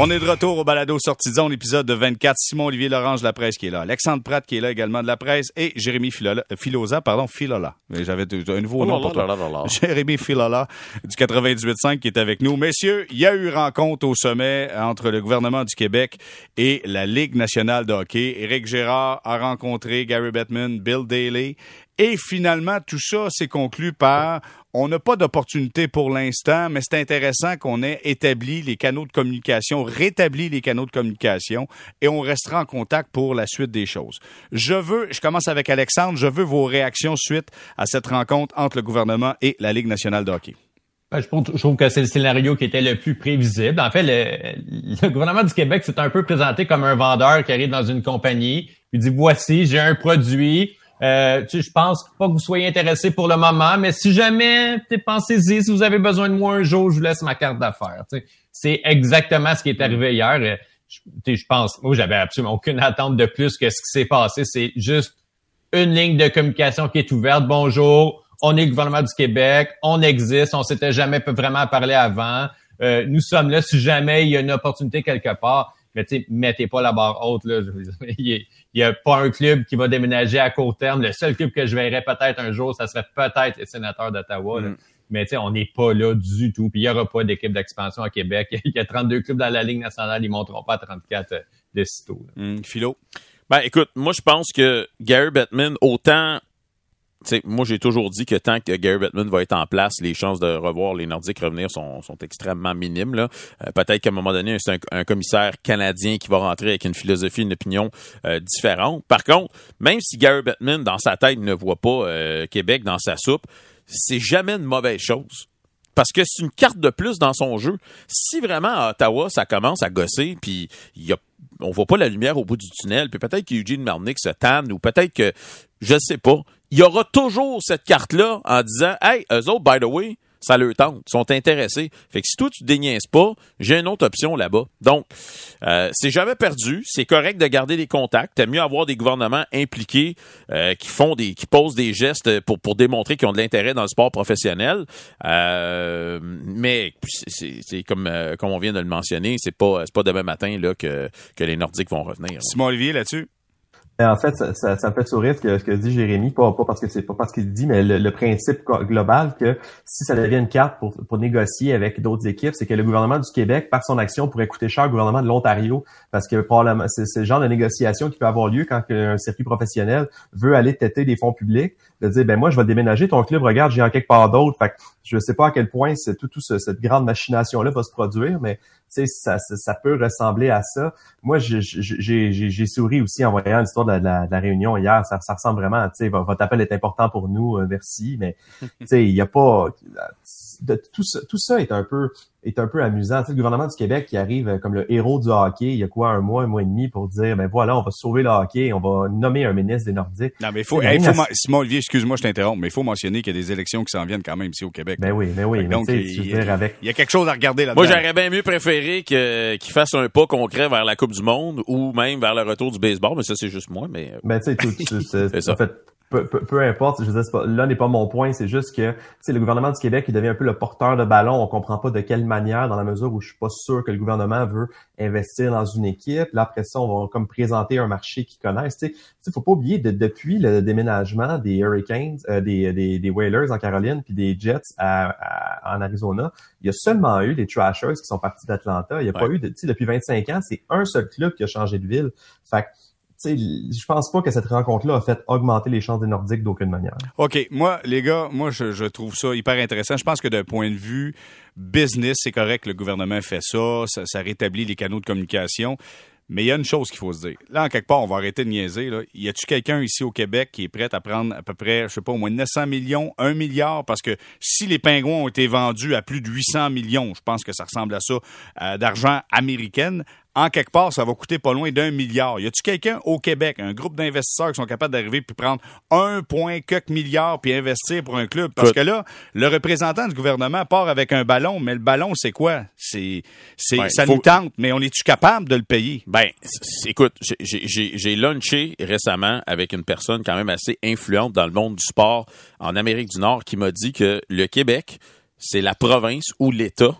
On est de retour au balado sortie zone, épisode de 24. Simon-Olivier Lorange de la presse qui est là. Alexandre Pratt qui est là également de la presse et Jérémy Filola, Filosa, pardon, Filola. J'avais un nouveau nom pour toi. *laughs* Jérémy Filola du 98.5 qui est avec nous. Messieurs, il y a eu rencontre au sommet entre le gouvernement du Québec et la Ligue nationale de hockey. Éric Gérard a rencontré Gary Bettman, Bill Daly et finalement, tout ça s'est conclu par on n'a pas d'opportunité pour l'instant, mais c'est intéressant qu'on ait établi les canaux de communication, rétabli les canaux de communication et on restera en contact pour la suite des choses. Je veux, je commence avec Alexandre, je veux vos réactions suite à cette rencontre entre le gouvernement et la Ligue nationale de hockey. Ben, je, trouve que c'est le scénario qui était le plus prévisible. En fait, le, gouvernement du Québec s'est un peu présenté comme un vendeur qui arrive dans une compagnie, puis dit voici, j'ai un produit, euh, tu sais, je pense pas que vous soyez intéressé pour le moment, mais si jamais, pensez-y, si vous avez besoin de moi un jour, je vous laisse ma carte d'affaires. C'est exactement ce qui est arrivé hier. Euh, je, je pense, moi, j'avais absolument aucune attente de plus que ce qui s'est passé. C'est juste une ligne de communication qui est ouverte. Bonjour, on est le gouvernement du Québec, on existe, on s'était jamais vraiment parlé avant. Euh, nous sommes là si jamais il y a une opportunité quelque part. Mais tu sais, mettez pas la barre haute. Là. *laughs* n'y a pas un club qui va déménager à court terme. Le seul club que je verrais peut-être un jour, ça serait peut-être les sénateurs d'Ottawa. Mm. Mais tu sais, on n'est pas là du tout. Puis il n'y aura pas d'équipe d'expansion à Québec. *laughs* il y a 32 clubs dans la Ligue nationale, ils ne monteront pas à 34 de sitôt. Mm, philo? Ben, écoute, moi, je pense que Gary Bettman, autant moi, j'ai toujours dit que tant que Gary Bettman va être en place, les chances de revoir les Nordiques revenir sont, extrêmement minimes. Là. Euh, peut-être qu'à un moment donné, c'est un, commissaire canadien qui va rentrer avec une philosophie, une opinion euh, différente. Par contre, même si Gary Bettman, dans sa tête, ne voit pas euh, Québec dans sa soupe, c'est jamais une mauvaise chose parce que c'est une carte de plus dans son jeu. Si vraiment à Ottawa, ça commence à gosser, puis y a on voit pas la lumière au bout du tunnel, puis peut-être qu'Eugene Marnick se tanne, ou peut-être que, je sais pas, il y aura toujours cette carte-là en disant, hey, eux autres, by the way, ça leur tente, sont intéressés. Fait que si toi tu déniaises pas, j'ai une autre option là-bas. Donc, euh, c'est jamais perdu, c'est correct de garder des contacts. T'aimes mieux avoir des gouvernements impliqués euh, qui font des, qui posent des gestes pour pour démontrer qu'ils ont de l'intérêt dans le sport professionnel. Euh, mais c'est comme euh, comme on vient de le mentionner, c'est pas pas demain matin là que que les Nordiques vont revenir. Simon Olivier là-dessus? En fait, ça, ça, me fait sourire ce que, que dit Jérémy, pas, parce que c'est pas parce qu'il dit, mais le, principe global que si ça devient une carte pour, négocier avec d'autres équipes, c'est que le gouvernement du Québec, par son action, pourrait coûter cher au gouvernement de l'Ontario, parce que probablement c'est le genre de négociation qui peut avoir lieu quand un circuit professionnel veut aller têter des fonds publics, de dire ben moi je vais déménager ton club, regarde j'ai en quelque part d'autre. Je sais pas à quel point tout, tout cette grande machination là va se produire, mais sais, ça, ça, peut ressembler à ça. Moi, j'ai souri aussi en voyant l'histoire de, la, réunion hier. Ça, ça ressemble vraiment, sais, votre appel est important pour nous, euh, merci, mais *laughs* il n'y a pas tout ça, tout ça est un peu est un peu amusant. Tu le gouvernement du Québec qui arrive euh, comme le héros du hockey, il y a quoi un mois, un mois et demi pour dire ben voilà, on va sauver le hockey, on va nommer un ministre des Nordiques. Non mais il faut, hey, faut Simon Olivier, excuse-moi, je t'interromps, mais il faut mentionner qu'il y a des élections qui s'en viennent quand même ici au Québec. Ben oui, ben oui. donc il, y a, avec... il y a quelque chose à regarder là-dedans. Moi, j'aurais bien mieux préféré qu'il fasse un pas concret vers la Coupe du Monde ou même vers le retour du baseball, mais ça c'est juste moi. Mais euh, ben tu sais, tout, *laughs* c'est ça. fait peu, peu, importe, je veux dire, là n'est pas mon point, c'est juste que le gouvernement du Québec il devient un peu le porteur de ballon. On comprend pas de quelle manière, dans la mesure où je suis pas sûr que le gouvernement veut investir dans une équipe. Là après ça, on va comme présenter un marché qu'ils connaissent. Tu sais, faut pas oublier de, depuis le déménagement des Hurricanes, euh, des, des, des, Whalers en Caroline, puis des Jets à, en Arizona, il y a seulement eu des Trashers qui sont partis d'Atlanta. Il n'y a pas eu de, depuis 25 ans, c'est un seul club qui a changé de ville. Fait je pense pas que cette rencontre-là a fait augmenter les chances des Nordiques d'aucune manière. OK. Moi, les gars, moi, je, trouve ça hyper intéressant. Je pense que d'un point de vue business, c'est correct le gouvernement fait ça, ça, rétablit les canaux de communication. Mais il y a une chose qu'il faut se dire. Là, en quelque part, on va arrêter de niaiser. Là. Y a-tu quelqu'un ici au Québec qui est prêt à prendre à peu près, je sais pas, au moins 900 millions, 1 milliard? Parce que si les pingouins ont été vendus à plus de 800 millions, je pense que ça ressemble à ça, euh, d'argent américaine, en quelque part, ça va coûter pas loin d'un milliard. Y a-tu quelqu'un au Québec, un groupe d'investisseurs qui sont capables d'arriver puis prendre un point quelques milliards puis investir pour un club? Parce que là, le représentant du gouvernement part avec un ballon, mais le ballon, c'est quoi? C'est, c'est, ça nous tente, mais on est-tu capable de le payer? Ben, écoute, j'ai lunché récemment avec une personne quand même assez influente dans le monde du sport en Amérique du Nord qui m'a dit que le Québec, c'est la province ou l'État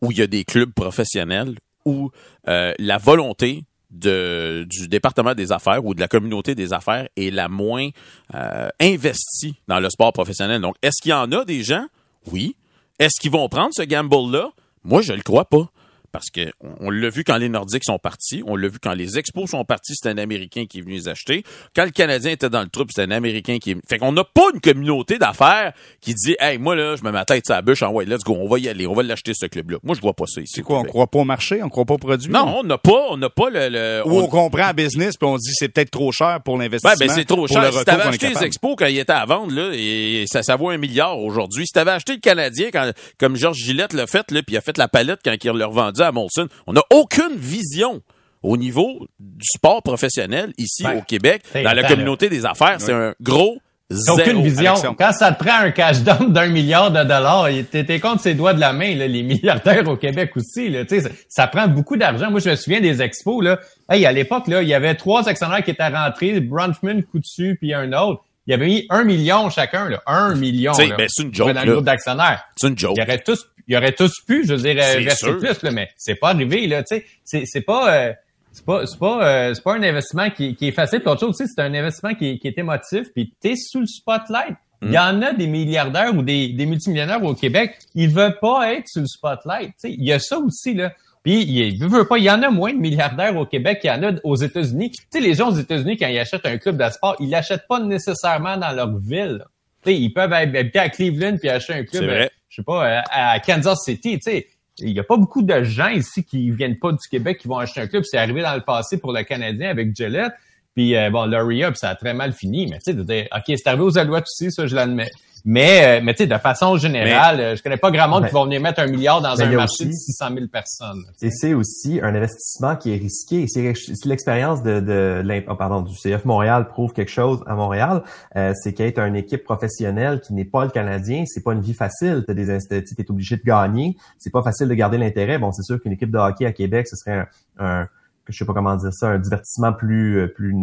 où il y a des clubs professionnels où euh, la volonté du département des affaires ou de la communauté des affaires est la moins euh, investie dans le sport professionnel. Donc, est-ce qu'il y en a des gens? Oui. Est-ce qu'ils vont prendre ce gamble-là? Moi, je le crois pas. Parce que on, l'a vu quand les Nordiques sont partis, on l'a vu quand les Expos sont partis, c'est un Américain qui est venu les acheter. Quand le Canadien était dans le troupe, c'est un Américain qui est Fait qu'on n'a pas une communauté d'affaires qui dit Hey, moi là, je me mets ma tête sur la bûche en ouais, let's go, on va y aller, on va l'acheter ce club-là. Moi, je vois pas ça ici. C'est quoi, on croit pas au marché, on croit pas au produit? Non, on n'a pas, on n'a pas le. Ou on... comprend business puis on dit c'est peut-être trop cher pour l'investissement. Ben, ben c'est trop cher. Si t'avais acheté les Expos quand il était à vendre, là, et ça, ça vaut un milliard aujourd'hui. Si t'avais acheté le Canadien quand, comme Georges Gillette l'a fait, là, puis il a fait la palette quand il l'a revendu à Molson, on aucune vision au niveau du sport professionnel ici ben, au Québec, dans la communauté des affaires. C'est un gros Zéro. aucune vision. Quand ça te prend un cash down *laughs* d'un milliard de dollars, t'es compte ses doigts de la main, là, les *laughs* milliardaires au Québec aussi. Là, ça, ça prend beaucoup d'argent. Moi, je me souviens des expos. Là. Hey, à l'époque, là, il y avait trois actionnaires qui étaient rentrés, Bronfman, Coutu, puis un autre. Il y avait mis un million chacun, là. Un million. Ben, c'est une joke. Dans le groupe d'actionnaires. C'est une joke. Ils auraient tous, ils auraient tous pu, je veux dire, verser plus, là, mais c'est pas arrivé, là. Tu sais, c'est, c'est pas, euh, c'est pas, c'est pas, euh, c'est pas un investissement qui, qui est facile. Puis autre chose aussi, c'est un investissement qui, qui est émotif. Puis t'es sous le spotlight. Il y hmm. en a des milliardaires ou des, des multimillionnaires au Québec, ils veulent pas être sous le spotlight. Tu sais, il y a ça aussi là. Puis il veut pas, il y en a moins de milliardaires au Québec qu'il y en a aux États-Unis. Tu sais, les gens aux États-Unis, quand ils achètent un club de sport, ils l'achètent pas nécessairement dans leur ville. Tu sais, ils peuvent habiter à Cleveland puis acheter un club, euh, sais pas, à Kansas City. Tu sais, il y a pas beaucoup de gens ici qui viennent pas du Québec qui vont acheter un club. C'est arrivé dans le passé pour le Canadien avec Gillette. Puis euh, bon, Laurie Up, ça a très mal fini. Mais tu sais, ok, c'est arrivé aux Alouettes aussi, ça je l'admets. Mais, euh, mais tu sais, de façon générale, euh, je connais pas grand monde qui va venir mettre un milliard dans un marché de 600 000 personnes. Et c'est aussi un investissement qui est risqué. Si l'expérience de, de, oh, pardon, du CF Montréal prouve quelque chose à Montréal, euh, c'est qu'être une équipe professionnelle qui n'est pas le Canadien, c'est pas une vie facile. Tu es obligé de gagner. C'est pas facile de garder l'intérêt. Bon, c'est sûr qu'une équipe de hockey à Québec, ce serait un je sais pas comment dire ça, un divertissement plus euh, plus,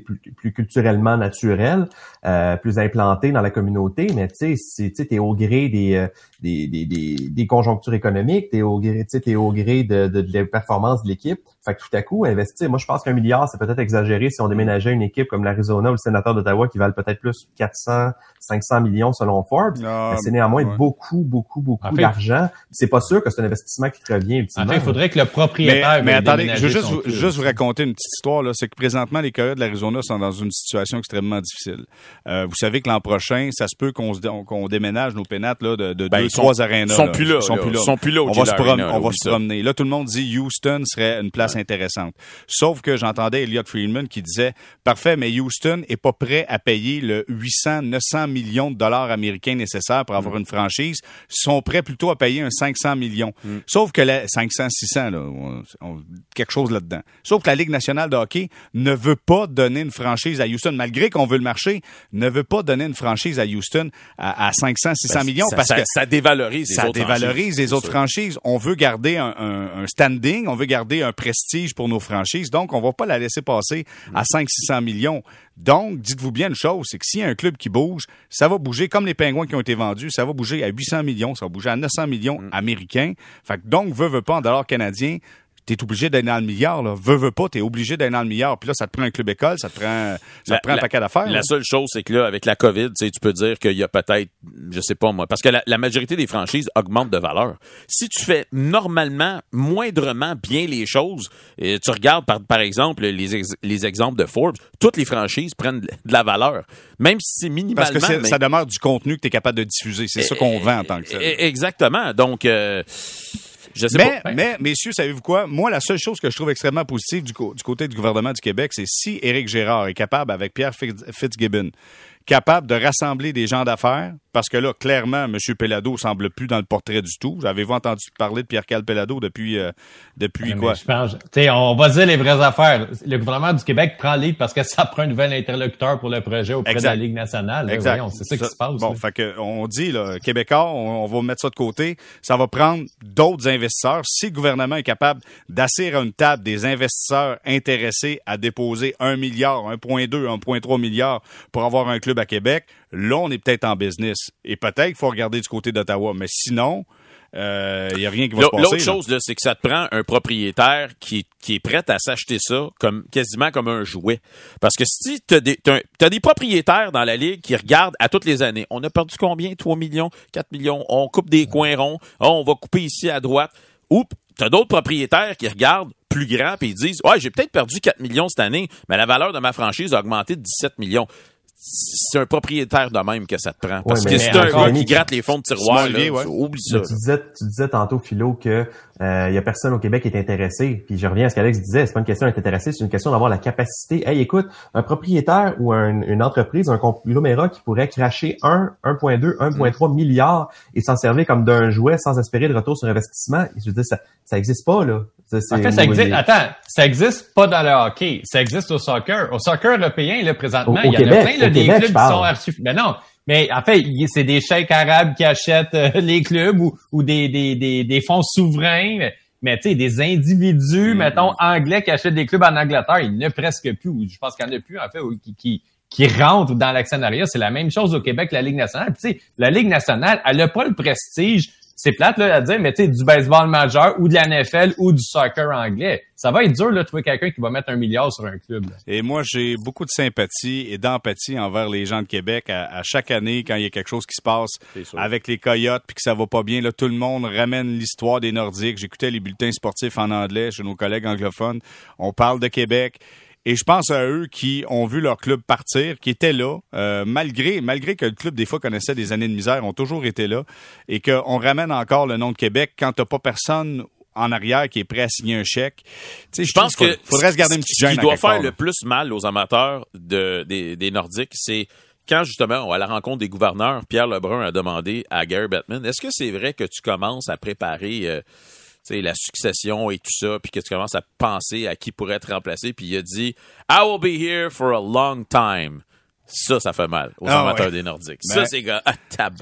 plus, plus culturellement naturel, euh, plus implanté dans la communauté, mais tu sais, tu es au gré euh, des, des, des, des, conjonctures économiques, tu au gré, es au gré de, de, de la performance de l'équipe. Fait que tout à coup, investir, moi je pense qu'un milliard, c'est peut-être exagéré si on déménageait une équipe comme l'Arizona ou le sénateur d'Ottawa qui valent peut-être plus 400, 500 millions selon Forbes. mais c'est néanmoins beaucoup, beaucoup, beaucoup d'argent. C'est pas sûr que c'est un investissement qui te revient. En fait, il faudrait que le propriétaire... Mais, attendez, je veux juste, vous, juste vous raconter une petite histoire. là. C'est que présentement, les Coyotes de l'Arizona sont dans une situation extrêmement difficile. Euh, vous savez que l'an prochain, ça se peut qu'on qu'on déménage nos pénates là, de, de ben, deux, trois arénas. Ils sont plus là. Ils sont plus là. Sont plus là on va, se, on va se promener. Là, tout le monde dit Houston serait une place intéressante. Sauf que j'entendais Elliot Friedman qui disait parfait, mais Houston est pas prêt à payer le 800, 900 millions de dollars américains nécessaires pour avoir mm. une franchise. Ils sont prêts plutôt à payer un 500 millions. Mm. Sauf que la 500, 600, là, quelque chose là-dedans. Sauf que la Ligue nationale de hockey ne veut pas donner une franchise à Houston, malgré qu'on veut le marché, ne veut pas donner une franchise à Houston à, 500, 600 ben, millions parce que ça dévalorise les ça autres dévalorise les autres franchises. On veut garder un, un, standing, on veut garder un prestige pour nos franchises, donc on va pas la laisser passer à 5 600 millions. Donc, dites-vous bien une chose, c'est que s'il y a un club qui bouge, ça va bouger comme les pingouins qui ont été vendus, ça va bouger à 800 millions, ça va bouger à 900 millions mm. américains. Fait que donc, veut, veut pas en dollars canadiens, t'es obligé d'être dans le milliard. Là. Veux, veux pas, t'es obligé d'être dans le milliard. Puis là, ça te prend un club école, ça te prend, ça te prend un paquet d'affaires. La seule chose, c'est que là, avec la COVID, tu peux dire qu'il y a peut-être, je sais pas moi, parce que la, majorité des franchises augmentent de valeur. Si tu fais normalement, moindrement bien les choses, et tu regardes par, par exemple les, les exemples de Forbes, toutes les franchises prennent de la valeur. Même si c'est minimalement. Parce que ça demeure du contenu que tu es capable de diffuser. C'est ça qu'on vend en tant que tel. Exactement. Donc, euh, mais, mais, messieurs, savez-vous quoi? Moi, la seule chose que je trouve extrêmement positive du, du côté du gouvernement du Québec, c'est si Éric Gérard est capable, avec Pierre Fitzgibbon, capable de rassembler des gens d'affaires, parce que là, clairement, M. Pellado semble plus dans le portrait du tout. Avez-vous entendu parler de Pierre-Cal Pellado depuis, euh, depuis quoi? Je pense, on va dire les vraies affaires. Le gouvernement du Québec prend lead parce que ça prend un nouvel interlocuteur pour le projet auprès de la Ligue nationale. exact. C'est ça, qui se passe. Bon, fait que, on dit, là, Québécois, on, va mettre ça de côté. Ça va prendre d'autres investisseurs. Si le gouvernement est capable d'asseoir à une table des investisseurs intéressés à déposer un milliard, 1,2, 1,3 milliard pour avoir un club à Québec, là, on est peut-être en business. Et peut-être qu'il faut regarder du côté d'Ottawa. Mais sinon, il euh, n'y a rien qui va se passer. L'autre chose, c'est que ça te prend un propriétaire qui, qui est prêt à s'acheter ça comme quasiment comme un jouet. Parce que si tu as, as, des propriétaires dans la ligue qui regardent à toutes les années, on a perdu combien? 3 millions, 4 millions, on coupe des coins ronds, oh, on va couper ici à droite. Ou tu as d'autres propriétaires qui regardent plus grand et ils disent Ouais, j'ai peut-être perdu 4 millions cette année, mais la valeur de ma franchise a augmenté de 17 millions c'est un propriétaire de même que ça te prend. Parce que c'est un gars qui gratte les fonds de tiroir, là, oublie ça. Tu disais, tu disais tantôt, Philo, que euh, il y a personne au Québec qui est intéressé. Puis je reviens à ce qu'Alex disait, c'est pas une question d'être intéressé, c'est une question d'avoir la capacité. Hey, écoute, un propriétaire ou une entreprise, un conglomérat qui pourrait cracher 1, 1.2, 1.3 milliards et s'en servir comme d'un jouet sans espérer de retour sur investissement, je veux dire, ça, ça existe pas, là. Ça, en fait, ça existe, attends, ça existe pas dans le hockey, ça existe au soccer. Au soccer européen, là, présentement, il y en a plein, là, des clubs qui sont archi... Mais non, mais en fait, c'est des chèques arabes qui achètent euh, *laughs* les clubs ou, ou des, des, des, des, fonds souverains. Mais tu sais, des individus, mm-hmm. mettons, anglais qui achètent des clubs en Angleterre, il n'y en a presque plus. Je pense qu'il n'y en a plus, en fait, qui, qui, qui rentrent dans l'actionnariat. C'est la même chose au Québec, la Ligue nationale. tu sais, la Ligue nationale, elle n'a pas le prestige c'est plate là, à dire, mais tu sais, du baseball majeur ou de la NFL ou du soccer anglais. Ça va être dur là, de trouver quelqu'un qui va mettre un milliard sur un club. Et moi, j'ai beaucoup de sympathie et d'empathie envers les gens de Québec. À, chaque année, quand il y a quelque chose qui se passe avec les Coyotes puis que ça va pas bien, là, tout le monde ramène l'histoire des Nordiques. J'écoutais les bulletins sportifs en anglais chez nos collègues anglophones. On parle de Québec. Et je pense à eux qui ont vu leur club partir, qui étaient là, euh, malgré malgré que le club des fois connaissait des années de misère, ont toujours été là, et qu'on ramène encore le nom de Québec quand t'as pas personne en arrière qui est prêt à signer un chèque. je, je pense que faudrait se garder une petite Ce qui doit faire le plus mal aux amateurs de, des, des Nordiques, c'est quand justement, à la rencontre des gouverneurs, Pierre Lebrun a demandé à Gary Bettman, est-ce que c'est vrai que tu commences à préparer euh, la succession et tout ça, puis que tu commences à penser à qui pourrait être remplacé, puis il a dit I will be here for a long time. Ça, ça fait mal aux ah amateurs des Nordiques. ça, ben, c'est gars,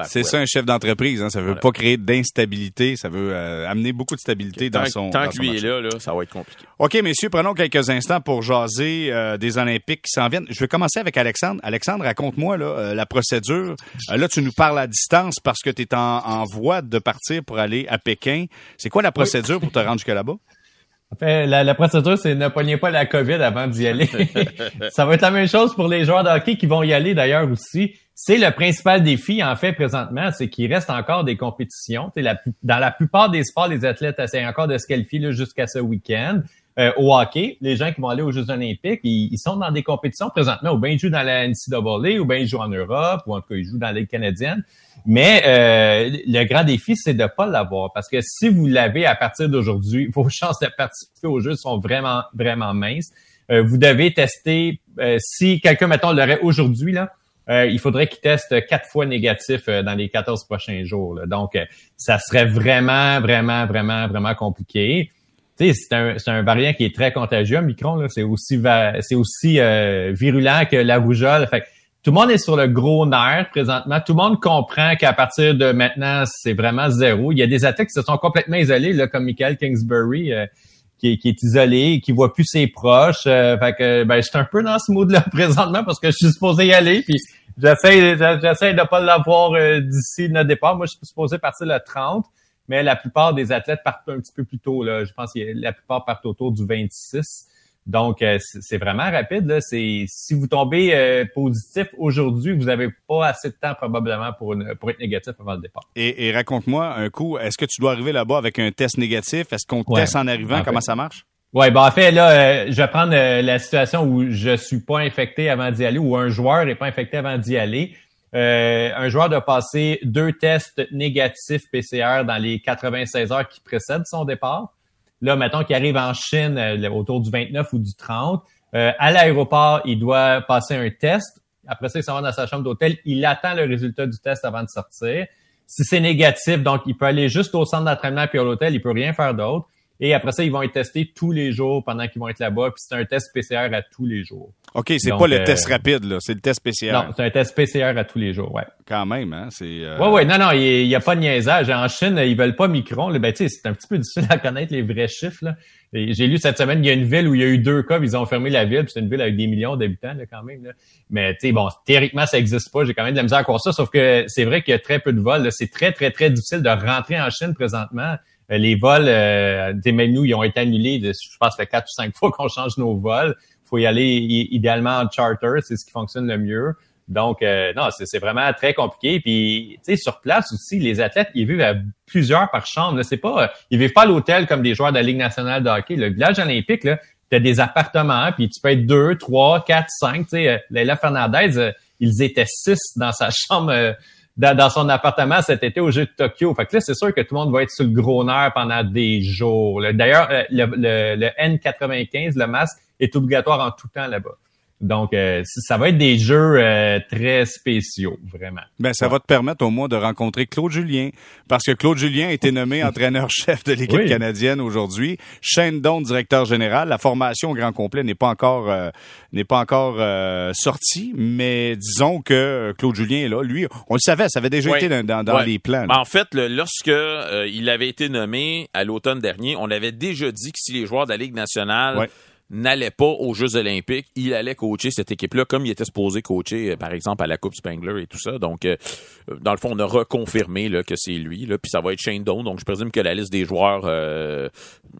C'est ça un chef d'entreprise. Hein. Ça veut pas créer d'instabilité. Ça veut euh, amener beaucoup de stabilité dans son. Tant que lui est là, là, ça va être compliqué. OK, messieurs, prenons quelques instants pour jaser euh, des Olympiques qui s'en viennent. Je vais commencer avec Alexandre. Alexandre, raconte-moi là, euh, la procédure. là, tu nous parles à distance parce que tu es en, voie de partir pour aller à Pékin. C'est quoi la procédure pour te rendre jusque là-bas? La, la, procédure, c'est ne pognez pas la COVID avant d'y aller. *laughs* ça va être la même chose pour les joueurs de hockey qui vont y aller d'ailleurs aussi. C'est le principal défi, en fait, présentement, c'est qu'il reste encore des compétitions. La, dans la plupart des sports, les athlètes essaient encore de se qualifier jusqu'à ce week-end. Euh, au hockey, les gens qui vont aller aux Jeux olympiques, ils, sont dans des compétitions présentement, ou bien ils jouent dans la NCAA, ou bien ils jouent en Europe, ou en tout cas ils jouent dans la Ligue canadienne. Mais euh, le grand défi, c'est de pas l'avoir. Parce que si vous l'avez à partir d'aujourd'hui, *laughs* vos chances de participer aux Jeux sont vraiment, vraiment minces. Euh, vous devez tester, si quelqu'un, mettons, l'aurait aujourd'hui, là, il faudrait qu'il teste quatre fois négatif dans les 14 prochains jours. Donc, ça serait vraiment, vraiment, vraiment, vraiment compliqué c'est un, un variant qui est très contagieux, Micron. C'est aussi, c'est aussi euh, virulent que la rougeole. Fait tout le monde est sur le gros nerf présentement. Tout le monde comprend qu'à partir de maintenant, c'est vraiment zéro. Il y a des attaques qui se sont complètement isolés, là, comme Michael Kingsbury, euh, qui, qui, est isolé, qui voit plus ses proches. Euh, fait que ben, je suis un peu dans ce mood-là *laughs* présentement parce que je suis supposé y aller. J'essaie, j'essaie de pas l'avoir d'ici notre départ. Moi, je suis supposé partir le 30 mais la plupart des athlètes partent un petit peu plus tôt. Là. Je pense que la plupart partent autour du 26. Donc, euh, c'est vraiment rapide. Là. si vous tombez euh, positif aujourd'hui, vous n'avez pas assez de temps probablement pour, pour être négatif avant le départ. Et, raconte-moi un coup, est-ce que tu dois arriver là-bas avec un test négatif? Est-ce qu'on teste en arrivant? Comment ça marche? Oui, ben en fait, là, euh, je vais prendre la situation où je suis pas infecté avant d'y aller ou un joueur n'est pas infecté avant d'y aller. Euh, un joueur doit passer deux tests négatifs PCR dans les 96 heures qui précèdent son départ. Là, mettons qu'il arrive en Chine euh, autour du 29 ou du 30. Euh, à l'aéroport, il doit passer un test. Après ça, il s'en va dans sa chambre d'hôtel. Il attend le résultat du test avant de sortir. Si c'est négatif, donc il peut aller juste au centre d'entraînement puis à l'hôtel, il peut rien faire d'autre. Et après ça, ils vont être testés tous les jours pendant qu'ils vont être là-bas. Puis c'est un test PCR à tous les jours. OK, c'est pas le test euh, rapide, là. C'est le test PCR. Non, c'est un test PCR à tous les jours, ouais. Quand même, hein. C'est. Euh... Ouais, ouais. Non, non, il n'y a pas de niaisage. En Chine, ils veulent pas Micron. Ben, tu sais, c'est un petit peu difficile à connaître les vrais chiffres, là. J'ai lu cette semaine, il y a une ville où il y a eu deux cas, ils ont fermé la ville, c'est une ville avec des millions d'habitants, là, quand même, là. Mais, tu sais, bon, théoriquement, ça existe pas. J'ai quand même de la misère à croire ça, sauf que c'est vrai qu'il y a très peu de vols, C'est très, très, très difficile de rentrer en Chine présentement. Euh, les vols, euh, des menus, ils ont été annulés. je pense quatre ou cinq *laughs* fois qu'on change nos vols. Il faut y aller idéalement en charter, c'est ce qui fonctionne le mieux. Donc, euh, non, c'est vraiment très compliqué. Puis, tu sais, sur place aussi, les athlètes, ils vivent à plusieurs par chambre. C'est pas, ils vivent pas à l'hôtel comme des joueurs de la Ligue nationale de hockey. Le village olympique, là, t'as des appartements, puis tu peux être deux, trois, quatre, cinq. Tu sais, Leila Fernandez, ils étaient six dans sa *laughs* chambre dans, son appartement cet été au jeu de Tokyo. Fait que là, c'est sûr que tout le monde va être sur le gros nerf pendant des jours. D'ailleurs, euh, le, le, le N95, le masque, est obligatoire en tout temps là-bas. Donc, euh, ça va être des jeux euh, très spéciaux, vraiment. Ben, ça va te permettre au moins de rencontrer Claude Julien, parce que Claude Julien a été nommé *laughs* entraîneur-chef de l'équipe canadienne aujourd'hui. Shane Don, directeur général. La formation au grand complet n'est pas encore euh, n'est pas encore sortie, mais disons que Claude Julien est là. Lui, on le savait, ça avait déjà été dans, dans, les plans. Ben, en fait, lorsque il avait été nommé à l'automne dernier, on avait déjà dit que si les joueurs de la Ligue nationale n'allait pas aux Jeux olympiques, il allait coacher cette équipe-là comme il était supposé coacher, euh, par exemple, à la Coupe Spangler et tout ça. Donc, euh, dans le fond, on a reconfirmé là, que c'est lui, là, puis ça va être Shane Doan. Donc, je présume que la liste des joueurs euh,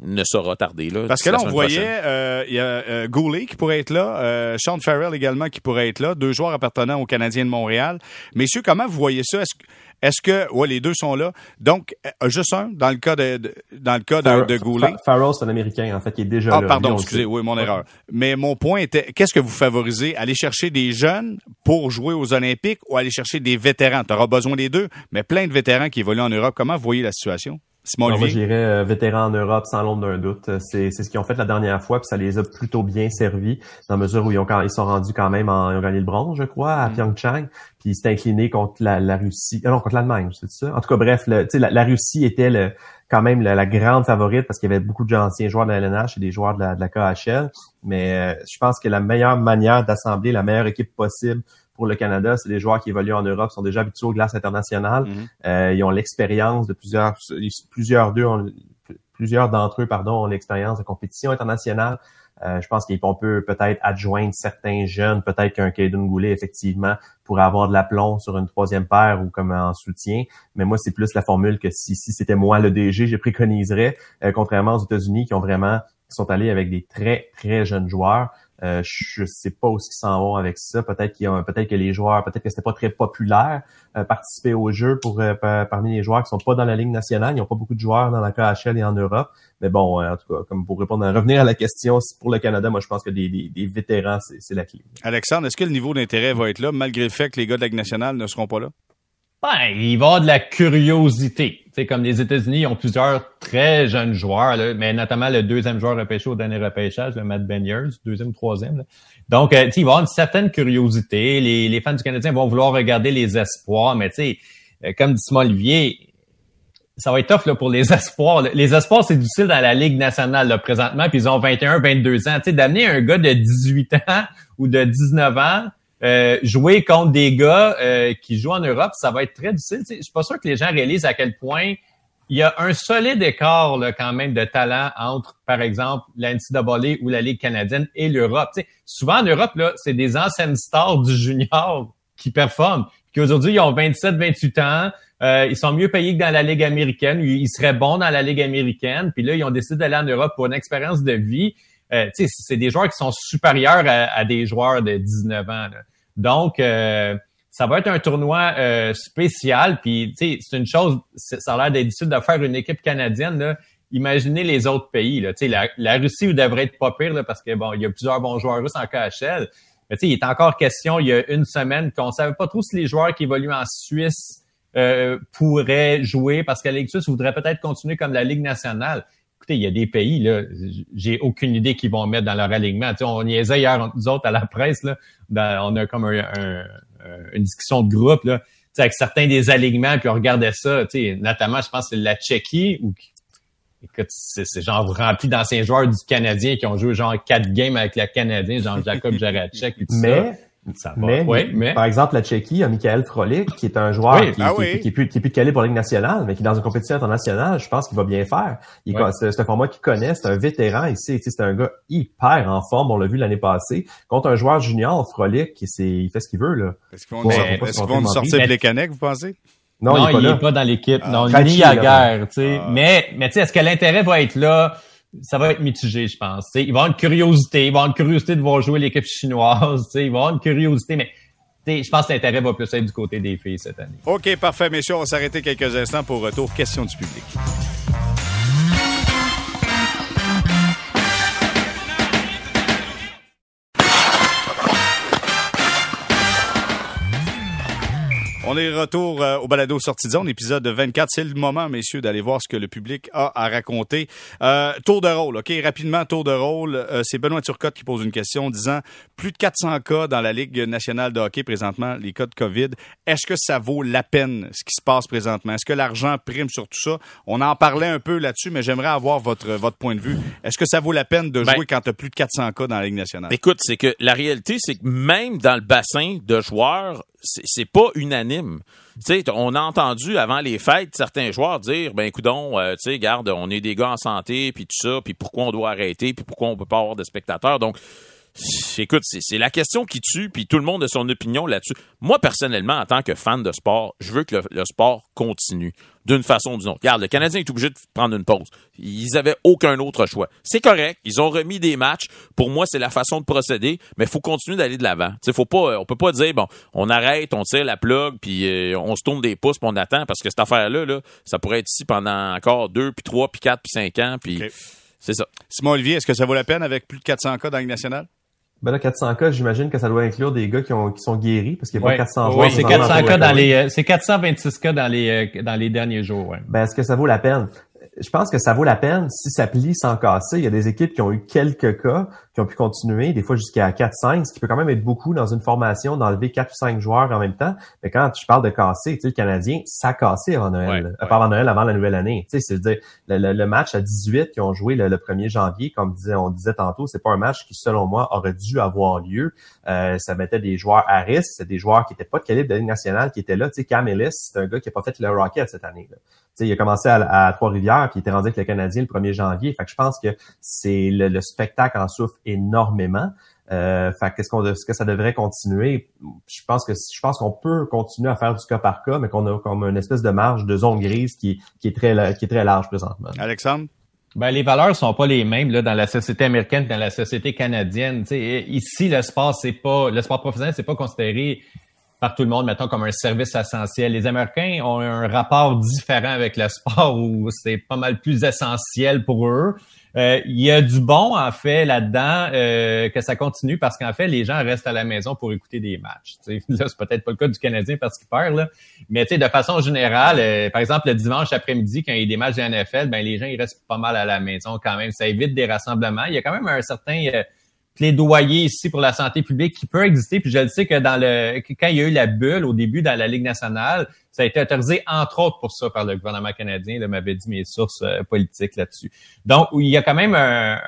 ne sera tardée. Là, Parce que là, on voyait, il y a Goulet qui pourrait être là, Sean Farrell également qui pourrait être là, deux joueurs appartenant aux Canadiens de Montréal. Messieurs, comment vous voyez ça? Est-ce que est-ce que, ouais, les deux sont là? Donc, euh, juste un, dans le cas de, dans le cas de, de Goulet. Farrell, c'est un Américain, en fait, qui est déjà ah, là. Ah, pardon, excusez, oui, mon erreur. Mais mon point était, qu'est-ce que vous favorisez? Aller chercher des jeunes pour jouer aux Olympiques ou aller chercher des vétérans? Tu auras besoin des deux, mais plein de vétérans qui évoluent en Europe. Comment vous voyez la situation? Simon moi, j'irais euh, vétéran en Europe sans l'ombre d'un doute. C'est, c'est ce qu'ils ont fait la dernière fois, puis ça les a plutôt bien servis, dans la mesure où ils, ont, ils sont rendus quand même en ils ont gagné le bronze, je crois, à mm. Pyeongchang, puis ils s'étaient inclinés contre la, la Russie. Euh, non, contre l'Allemagne, c'est ça? En tout cas, bref, le, la, la Russie était le, quand même la, grande favorite parce qu'il y avait beaucoup de anciens joueurs de la LNH et des joueurs de la, de la KHL. Mais euh, je pense que la meilleure manière d'assembler la meilleure équipe possible pour le Canada, c'est des joueurs qui évoluent en Europe, sont déjà habitués aux glaces internationales. Mhm. euh, ils ont l'expérience de plusieurs, plusieurs d'eux plusieurs d'entre eux, pardon, ont l'expérience de compétition internationale. Euh, je pense qu'on peut peut-être adjoindre certains jeunes, peut-être qu'un Caden Goulet, effectivement, pourrait avoir de l'aplomb sur une troisième paire ou comme en soutien. Mais moi, c'est plus la formule que si, si c'était moi le DG, je préconiserais, euh, contrairement aux États-Unis qui ont vraiment qui sont allés avec des très, très jeunes joueurs. Euh, je sais pas où ils s'en vont avec ça. Peut-être qu'il peut-être que les joueurs, peut-être que c'était pas très populaire euh, participer au jeu pour euh, parmi les joueurs qui sont pas dans la ligue nationale. Ils ont pas beaucoup de joueurs dans la KHL et en Europe. Mais bon, en tout cas, comme pour répondre, à, revenir à la question pour le Canada, moi je pense que des, des, vétérans, c'est la clé. Alexandre, est-ce que le niveau d'intérêt va être là malgré le fait que les gars de la ligue nationale ne seront pas là? Ben, il va avoir de la curiosité. C'est comme les États-Unis, ont plusieurs très jeunes joueurs, là, mais notamment le deuxième joueur repêché au dernier repêchage, le Matt Beniers, deuxième, troisième. Donc, euh, il va y avoir une certaine curiosité. Les, les, fans du Canadien vont vouloir regarder les espoirs, mais tu sais, euh, comme dit Simon Olivier, ça va être tough là, pour les *laughs* espoirs. Les espoirs, c'est difficile dans la Ligue nationale là, présentement, puis ils ont 21, 22 ans. Tu sais, d'amener un gars de 18 ans ou de 19 ans euh, jouer contre des gars euh, qui jouent en Europe, ça va être très difficile. Je suis pas sûr que les gens réalisent à quel point il y a un solide écart quand même de talent entre, par exemple, la NCAA ou la Ligue canadienne et l'Europe. souvent en Europe, là, c'est des anciennes stars du junior qui performent, qui aujourd'hui ils ont 27-28 ans, euh, ils sont mieux payés que dans la Ligue américaine, ils seraient bons dans la Ligue américaine, puis là, ils ont décidé d'aller en Europe pour une expérience de vie. Euh, c'est des joueurs qui sont supérieurs à, des joueurs de 19 ans. Donc, euh, ça va être un tournoi euh, spécial. Puis, c'est une chose, ça a l'air d'être difficile de faire une équipe canadienne. Là. Imaginez les autres pays. Là. La, la Russie devrait être pas pire là, parce que bon, il y a plusieurs bons joueurs russes en KHL. Mais il est encore question, il y a une semaine, qu'on savait pas trop si les joueurs qui évoluent en Suisse euh, pourraient jouer parce que la Ligue suisse voudrait peut-être continuer comme la Ligue nationale il y a des pays, là, j'ai aucune idée qu'ils vont mettre dans leur alignement. Tu sais, on niaisait hier, nous autres, à la presse, là, on a comme une discussion de groupe, là, tu sais, avec certains des alignements, puis on regardait ça, tu sais, notamment, je pense, c'est la Tchéquie, ou écoute, c'est genre rempli d'anciens joueurs du Canadien qui ont joué genre quatre games avec le Canadien, genre Jacob *laughs* Jaracek et tout Mais, mais, par exemple, la Tchéquie a Michael Frolik, qui est un joueur qui, ah qui, qui, est plus, qui est plus calé pour la Ligue nationale, mais qui est dans une compétition internationale, je pense qu'il va bien faire. C'est un format qu'il connaît, c'est un vétéran ici, c'est un gars hyper en forme, on l'a vu l'année passée. Contre un joueur junior, Frolik, il fait ce qu'il veut. là. Est-ce qu'ils vont, nous sortir Plekanec, vous pensez? Non, il, est pas, dans l'équipe. Ah. non, ni à guerre, tu sais. Ah. Mais, mais tu sais, est-ce que l'intérêt va être là? Ça va être mitigé, je pense. T'sais, il va avoir une curiosité, il va avoir une curiosité de voir jouer l'équipe chinoise, il va avoir une curiosité, mais je pense que l'intérêt va plus être du côté des filles cette année. OK, parfait, messieurs. On va s'arrêter quelques instants pour retour. Question du public. On est retour euh, au balado sortie de zone, épisode 24. C'est le moment, messieurs, d'aller voir ce que le public a à raconter. Euh, tour de rôle, OK? Rapidement, tour de rôle. Euh, c'est Benoît Turcotte qui pose une question disant plus de 400 cas dans la Ligue nationale de hockey présentement, les cas de COVID. Est-ce que ça vaut la peine ce qui se passe présentement? Est-ce que l'argent prime sur tout ça? On en parlait un peu là-dessus, mais j'aimerais avoir votre, votre point de vue. Est-ce que ça vaut la peine de ben jouer quand tu as plus de 400 cas dans la Ligue nationale? Écoute, c'est que la réalité, c'est que même dans le bassin de joueurs, c'est pas unanime. Tu sais, on a entendu avant les fêtes certains joueurs dire ben écoudons, euh, tu garde, on est des gars en santé puis tout ça, puis pourquoi on doit arrêter, puis pourquoi on peut pas avoir de spectateurs? Donc écoute, c'est la question qui tue, puis tout le monde a son opinion là-dessus. Moi, personnellement, en tant que fan de sport, je veux que le, sport continue d'une façon ou d'une autre. Regarde, le Canadien est obligé de prendre une pause. Ils avaient aucun autre choix. C'est correct. Ils ont remis des matchs. Pour moi, c'est la façon de procéder, mais il faut continuer d'aller de l'avant. Tu faut pas, on peut pas dire, bon, on arrête, on tire la plug, puis euh, on se tourne des pouces, puis on attend, parce que cette affaire-là, là, ça pourrait être ici pendant encore deux, puis trois, puis quatre, puis cinq ans, puis c'est ça. Simon Olivier, est-ce que ça vaut la peine avec plus de 400 cas dans la nationale? Ben là, 400 cas, j'imagine que ça doit inclure des gars qui, ont, qui sont guéris, parce qu'il n'y a pas 400 joueurs. Oui, c'est 400 cas dans les, euh, c'est 426 cas dans les, euh, dans les derniers jours, ouais. Ben, est-ce que ça vaut la peine? Je pense que ça vaut la peine si ça plie sans casser. Il y a des équipes qui ont eu quelques cas, qui ont pu continuer, des fois jusqu'à 4-5, ce qui peut quand même être beaucoup dans une formation d'enlever 4 ou 5 joueurs en même temps. Mais quand je parle de casser, tu sais, le Canadien, ça a cassé avant Noël. pas avant Noël, avant la nouvelle année. Tu sais, c'est-à-dire, le, match à 18 qui ont joué le, 1er janvier, comme disait, on disait tantôt, c'est pas un match qui, selon moi, aurait dû avoir lieu. Euh, ça mettait des joueurs à risque. C'est des joueurs qui étaient pas de calibre de Ligue nationale qui étaient là. Tu sais, Cam Ellis, c'est un gars qui a pas fait le Rocket cette année. Là il a commencé à, Trois-Rivières, puis il était rendu avec le Canadien le 1er janvier. Fait que je pense que c'est le, spectacle en souffre énormément. Euh, fait qu'est-ce qu'on ce que ça devrait continuer Je pense que je pense qu'on peut continuer à faire du cas par cas, mais qu'on a comme une espèce de marge de zone grise qui, qui est très qui est très large présentement. Alexandre? Ben, les valeurs sont pas les mêmes là, dans la société américaine que dans la société canadienne. ici, le sport, c'est pas le sport professionnel, c'est pas considéré par tout le monde, mettons, comme un service essentiel. Les Américains ont un rapport différent avec le sport où c'est pas mal plus essentiel pour eux. Euh, il y a du bon, en fait, là-dedans, euh, que ça continue parce qu'en fait, les gens restent à la maison pour écouter des matchs. *laughs* Là, c'est peut-être pas le cas du Canadien parce qu'il perd, là. Mais de façon générale, euh, par exemple, le dimanche après-midi, quand il y a des matchs de NFL, ben les gens ils restent pas mal à la maison quand même. Ça évite des rassemblements. Il y a quand même un certain plaidoyer ici pour la santé publique qui peut exister. Puis je le sais que dans le quand il y a eu la bulle au début dans la Ligue nationale, ça a été autorisé entre autres pour ça par le gouvernement canadien. M'avait dit mes sources euh, politiques là-dessus. Donc il y a quand même un,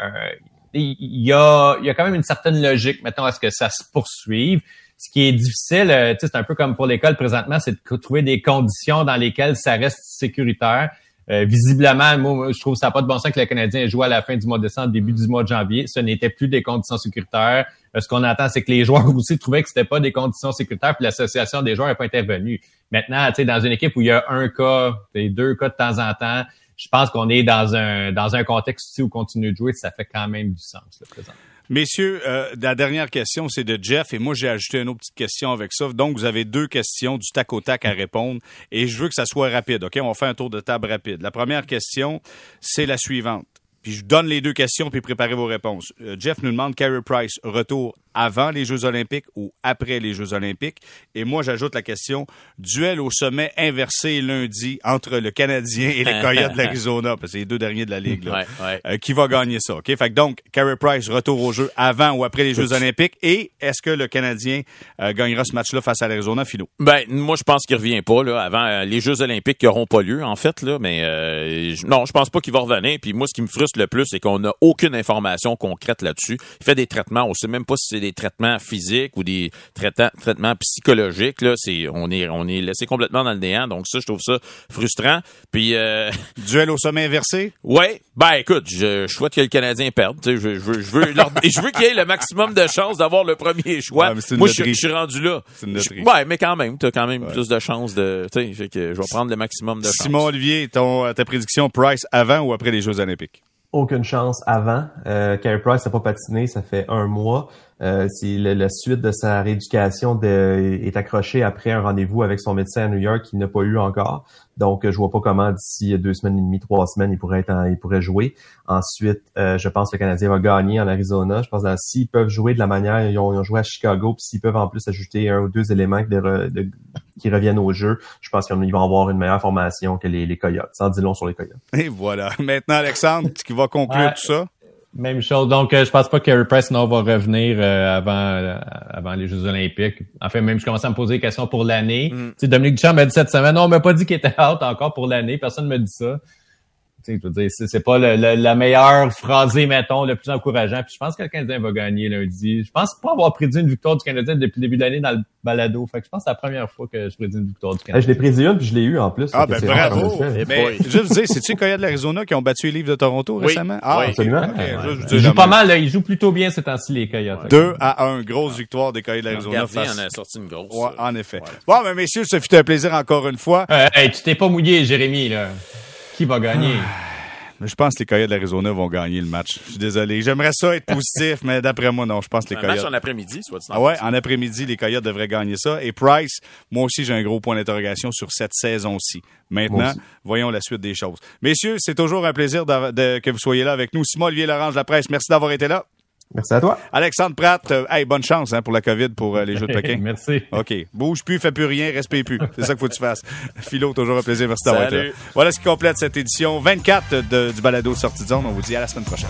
il y a il y a quand même une certaine logique mettons à ce que ça se poursuive. Ce qui est difficile, euh, c'est un peu comme pour l'école présentement, c'est de trouver des conditions dans lesquelles ça reste sécuritaire. Euh, visiblement, moi, je trouve ça pas de bon sens que le Canadien joué à la fin du mois de décembre, début du mois de janvier. Ce n'était plus des conditions sécuritaires. Euh, ce qu'on attend, c'est que les joueurs *laughs* aussi trouvaient que c'était pas des conditions sécuritaires, puis l'association des joueurs n'a pas intervenu. Maintenant, tu sais, dans une équipe où il y a un cas, deux cas de temps en temps, je pense qu'on est dans un dans un contexte où continue de jouer, ça fait quand même du sens, le présent. Messieurs, euh, la dernière question, c'est de Jeff, et moi, j'ai ajouté une autre petite question avec ça. Donc, vous avez deux questions du tac au tac à répondre, et je veux que ça soit rapide, OK? On faire un tour de table rapide. La première question, c'est la suivante. Puis je donne les deux questions, puis préparez vos réponses. Euh, Jeff nous demande Carey Price, retour avant les Jeux olympiques ou après les Jeux olympiques? Et moi, j'ajoute la question, duel au sommet inversé lundi entre le Canadien et les *laughs* Coyotes de l'Arizona, parce que c'est les deux derniers de la Ligue. Là. Euh, qui va gagner ça? OK? Fait que donc, Carey Price, retour au jeu avant ou après les Jeux olympiques. Et est-ce que le Canadien euh, gagnera ce match-là face à l'Arizona, Philo? Ben, moi, je pense qu'il revient pas là, avant les Jeux olympiques qui n'auront pas lieu, en fait. Là, mais non, je pense pas qu'il va revenir. Puis moi, ce qui me frustre le plus, c'est qu'on n'a aucune information concrète là-dessus. Il fait des traitements, on sait même pas si c'est des traitements physiques ou des traitements, traitements psychologiques. Là, c'est on est on est laissé complètement dans le néant. Donc ça, je trouve ça frustrant. Puis euh, *laughs* duel au sommet inversé? Ouais. Ben écoute, je, je souhaite que le Canadien perde. Je, je, veux je veux *laughs* je veux qu'il y ait le maximum de chances d'avoir le premier choix. Moi, je, suis rendu là. ouais, mais quand même, tu as quand même plus de chances de. Sais, que je vais prendre le maximum de chances. Simon Olivier, ton ta prédiction Price avant ou après les Jeux Olympiques? Aucune chance avant. Euh, Carey Price n'a pas patiné, ça fait un mois. Euh, si la suite de sa rééducation de, est accrochée après un rendez-vous avec son médecin à New York qu'il n'a pas eu encore. Donc, je vois pas comment d'ici deux semaines et demie, trois semaines, il pourrait être il pourrait jouer. Ensuite, euh, je pense que le Canadien va gagner en Arizona. Je pense que s'ils peuvent jouer de la manière ils ont, joué à Chicago, puis s'ils peuvent en plus ajouter un ou deux éléments qui reviennent au jeu, je pense qu'ils vont avoir une meilleure formation que les, les Coyotes. Sans dire long sur les Coyotes. Et voilà. Maintenant, Alexandre, qui va conclure tout ça? Même chose. Donc, euh, je pense pas que Carey Price va revenir euh, avant euh, avant les Jeux Olympiques. En fait, même je commençais à me poser des questions pour l'année. Mm. Tu sais, Dominique Duchamp m'a dit cette semaine, non, on m'a pas dit qu'il était out encore pour l'année. Personne ne me dit ça. Je veux dire, c'est, c'est pas le, le- la meilleure phrasée, mettons, le plus encourageant. Puis je pense que le Canadien va gagner lundi. Je pense pas avoir prédit une victoire du Canadien depuis le début de l'année dans le balado. Fait que je pense que c'est la première fois que je prédis une victoire du Eh, je Canadien. l'ai prédit une, puis je l'ai eu en plus. Ah, ben bravo. effet. Mais Oui. juste vous dire, c'est-tu les Coyotes de l'Arizona qui ont battu les livres de Toronto Oui. récemment? Ah, Oui. Absolument. ok, je veux Il dire, joue pas mal, là. Il joue plutôt bien ces temps-ci, les Coyotes. 2 à 1, grosse victoire des Coyotes de Le l'Arizona gardien face... en a sorti une grosse. Ouais, euh, en effet. ouais. Bon, mais messieurs, ce fut un plaisir encore une fois. Euh, hey, tu t'es pas mouillé, Jérémy, là. Qui va gagner? Je pense que les Coyotes de l'Arizona vont gagner le match. Je suis désolé. J'aimerais ça être positif, mais d'après moi, non. Je pense que les Un match Coyotes... en après-midi, soit Ah ouais, en après-midi, les Coyotes devraient gagner ça. Et Price, moi aussi, j'ai un gros point d'interrogation sur cette saison-ci. Maintenant, voyons la suite des choses. Messieurs, c'est toujours un plaisir de- que vous soyez là avec nous. Simon Olivier Laurent de la presse, merci d'avoir été là. Merci à toi. Alexandre Pratt, euh, hey, bonne chance hein, pour la COVID, pour euh, les Jeux de *laughs* Pékin. Merci. OK. Bouge plus, fais plus rien, respire plus. C'est ça qu'il faut que tu fasses. *laughs* Philo, toujours un plaisir. Merci d'avoir été là. Voilà ce qui complète cette édition 24 de- du balado Sortie de zone. On vous dit à la semaine prochaine.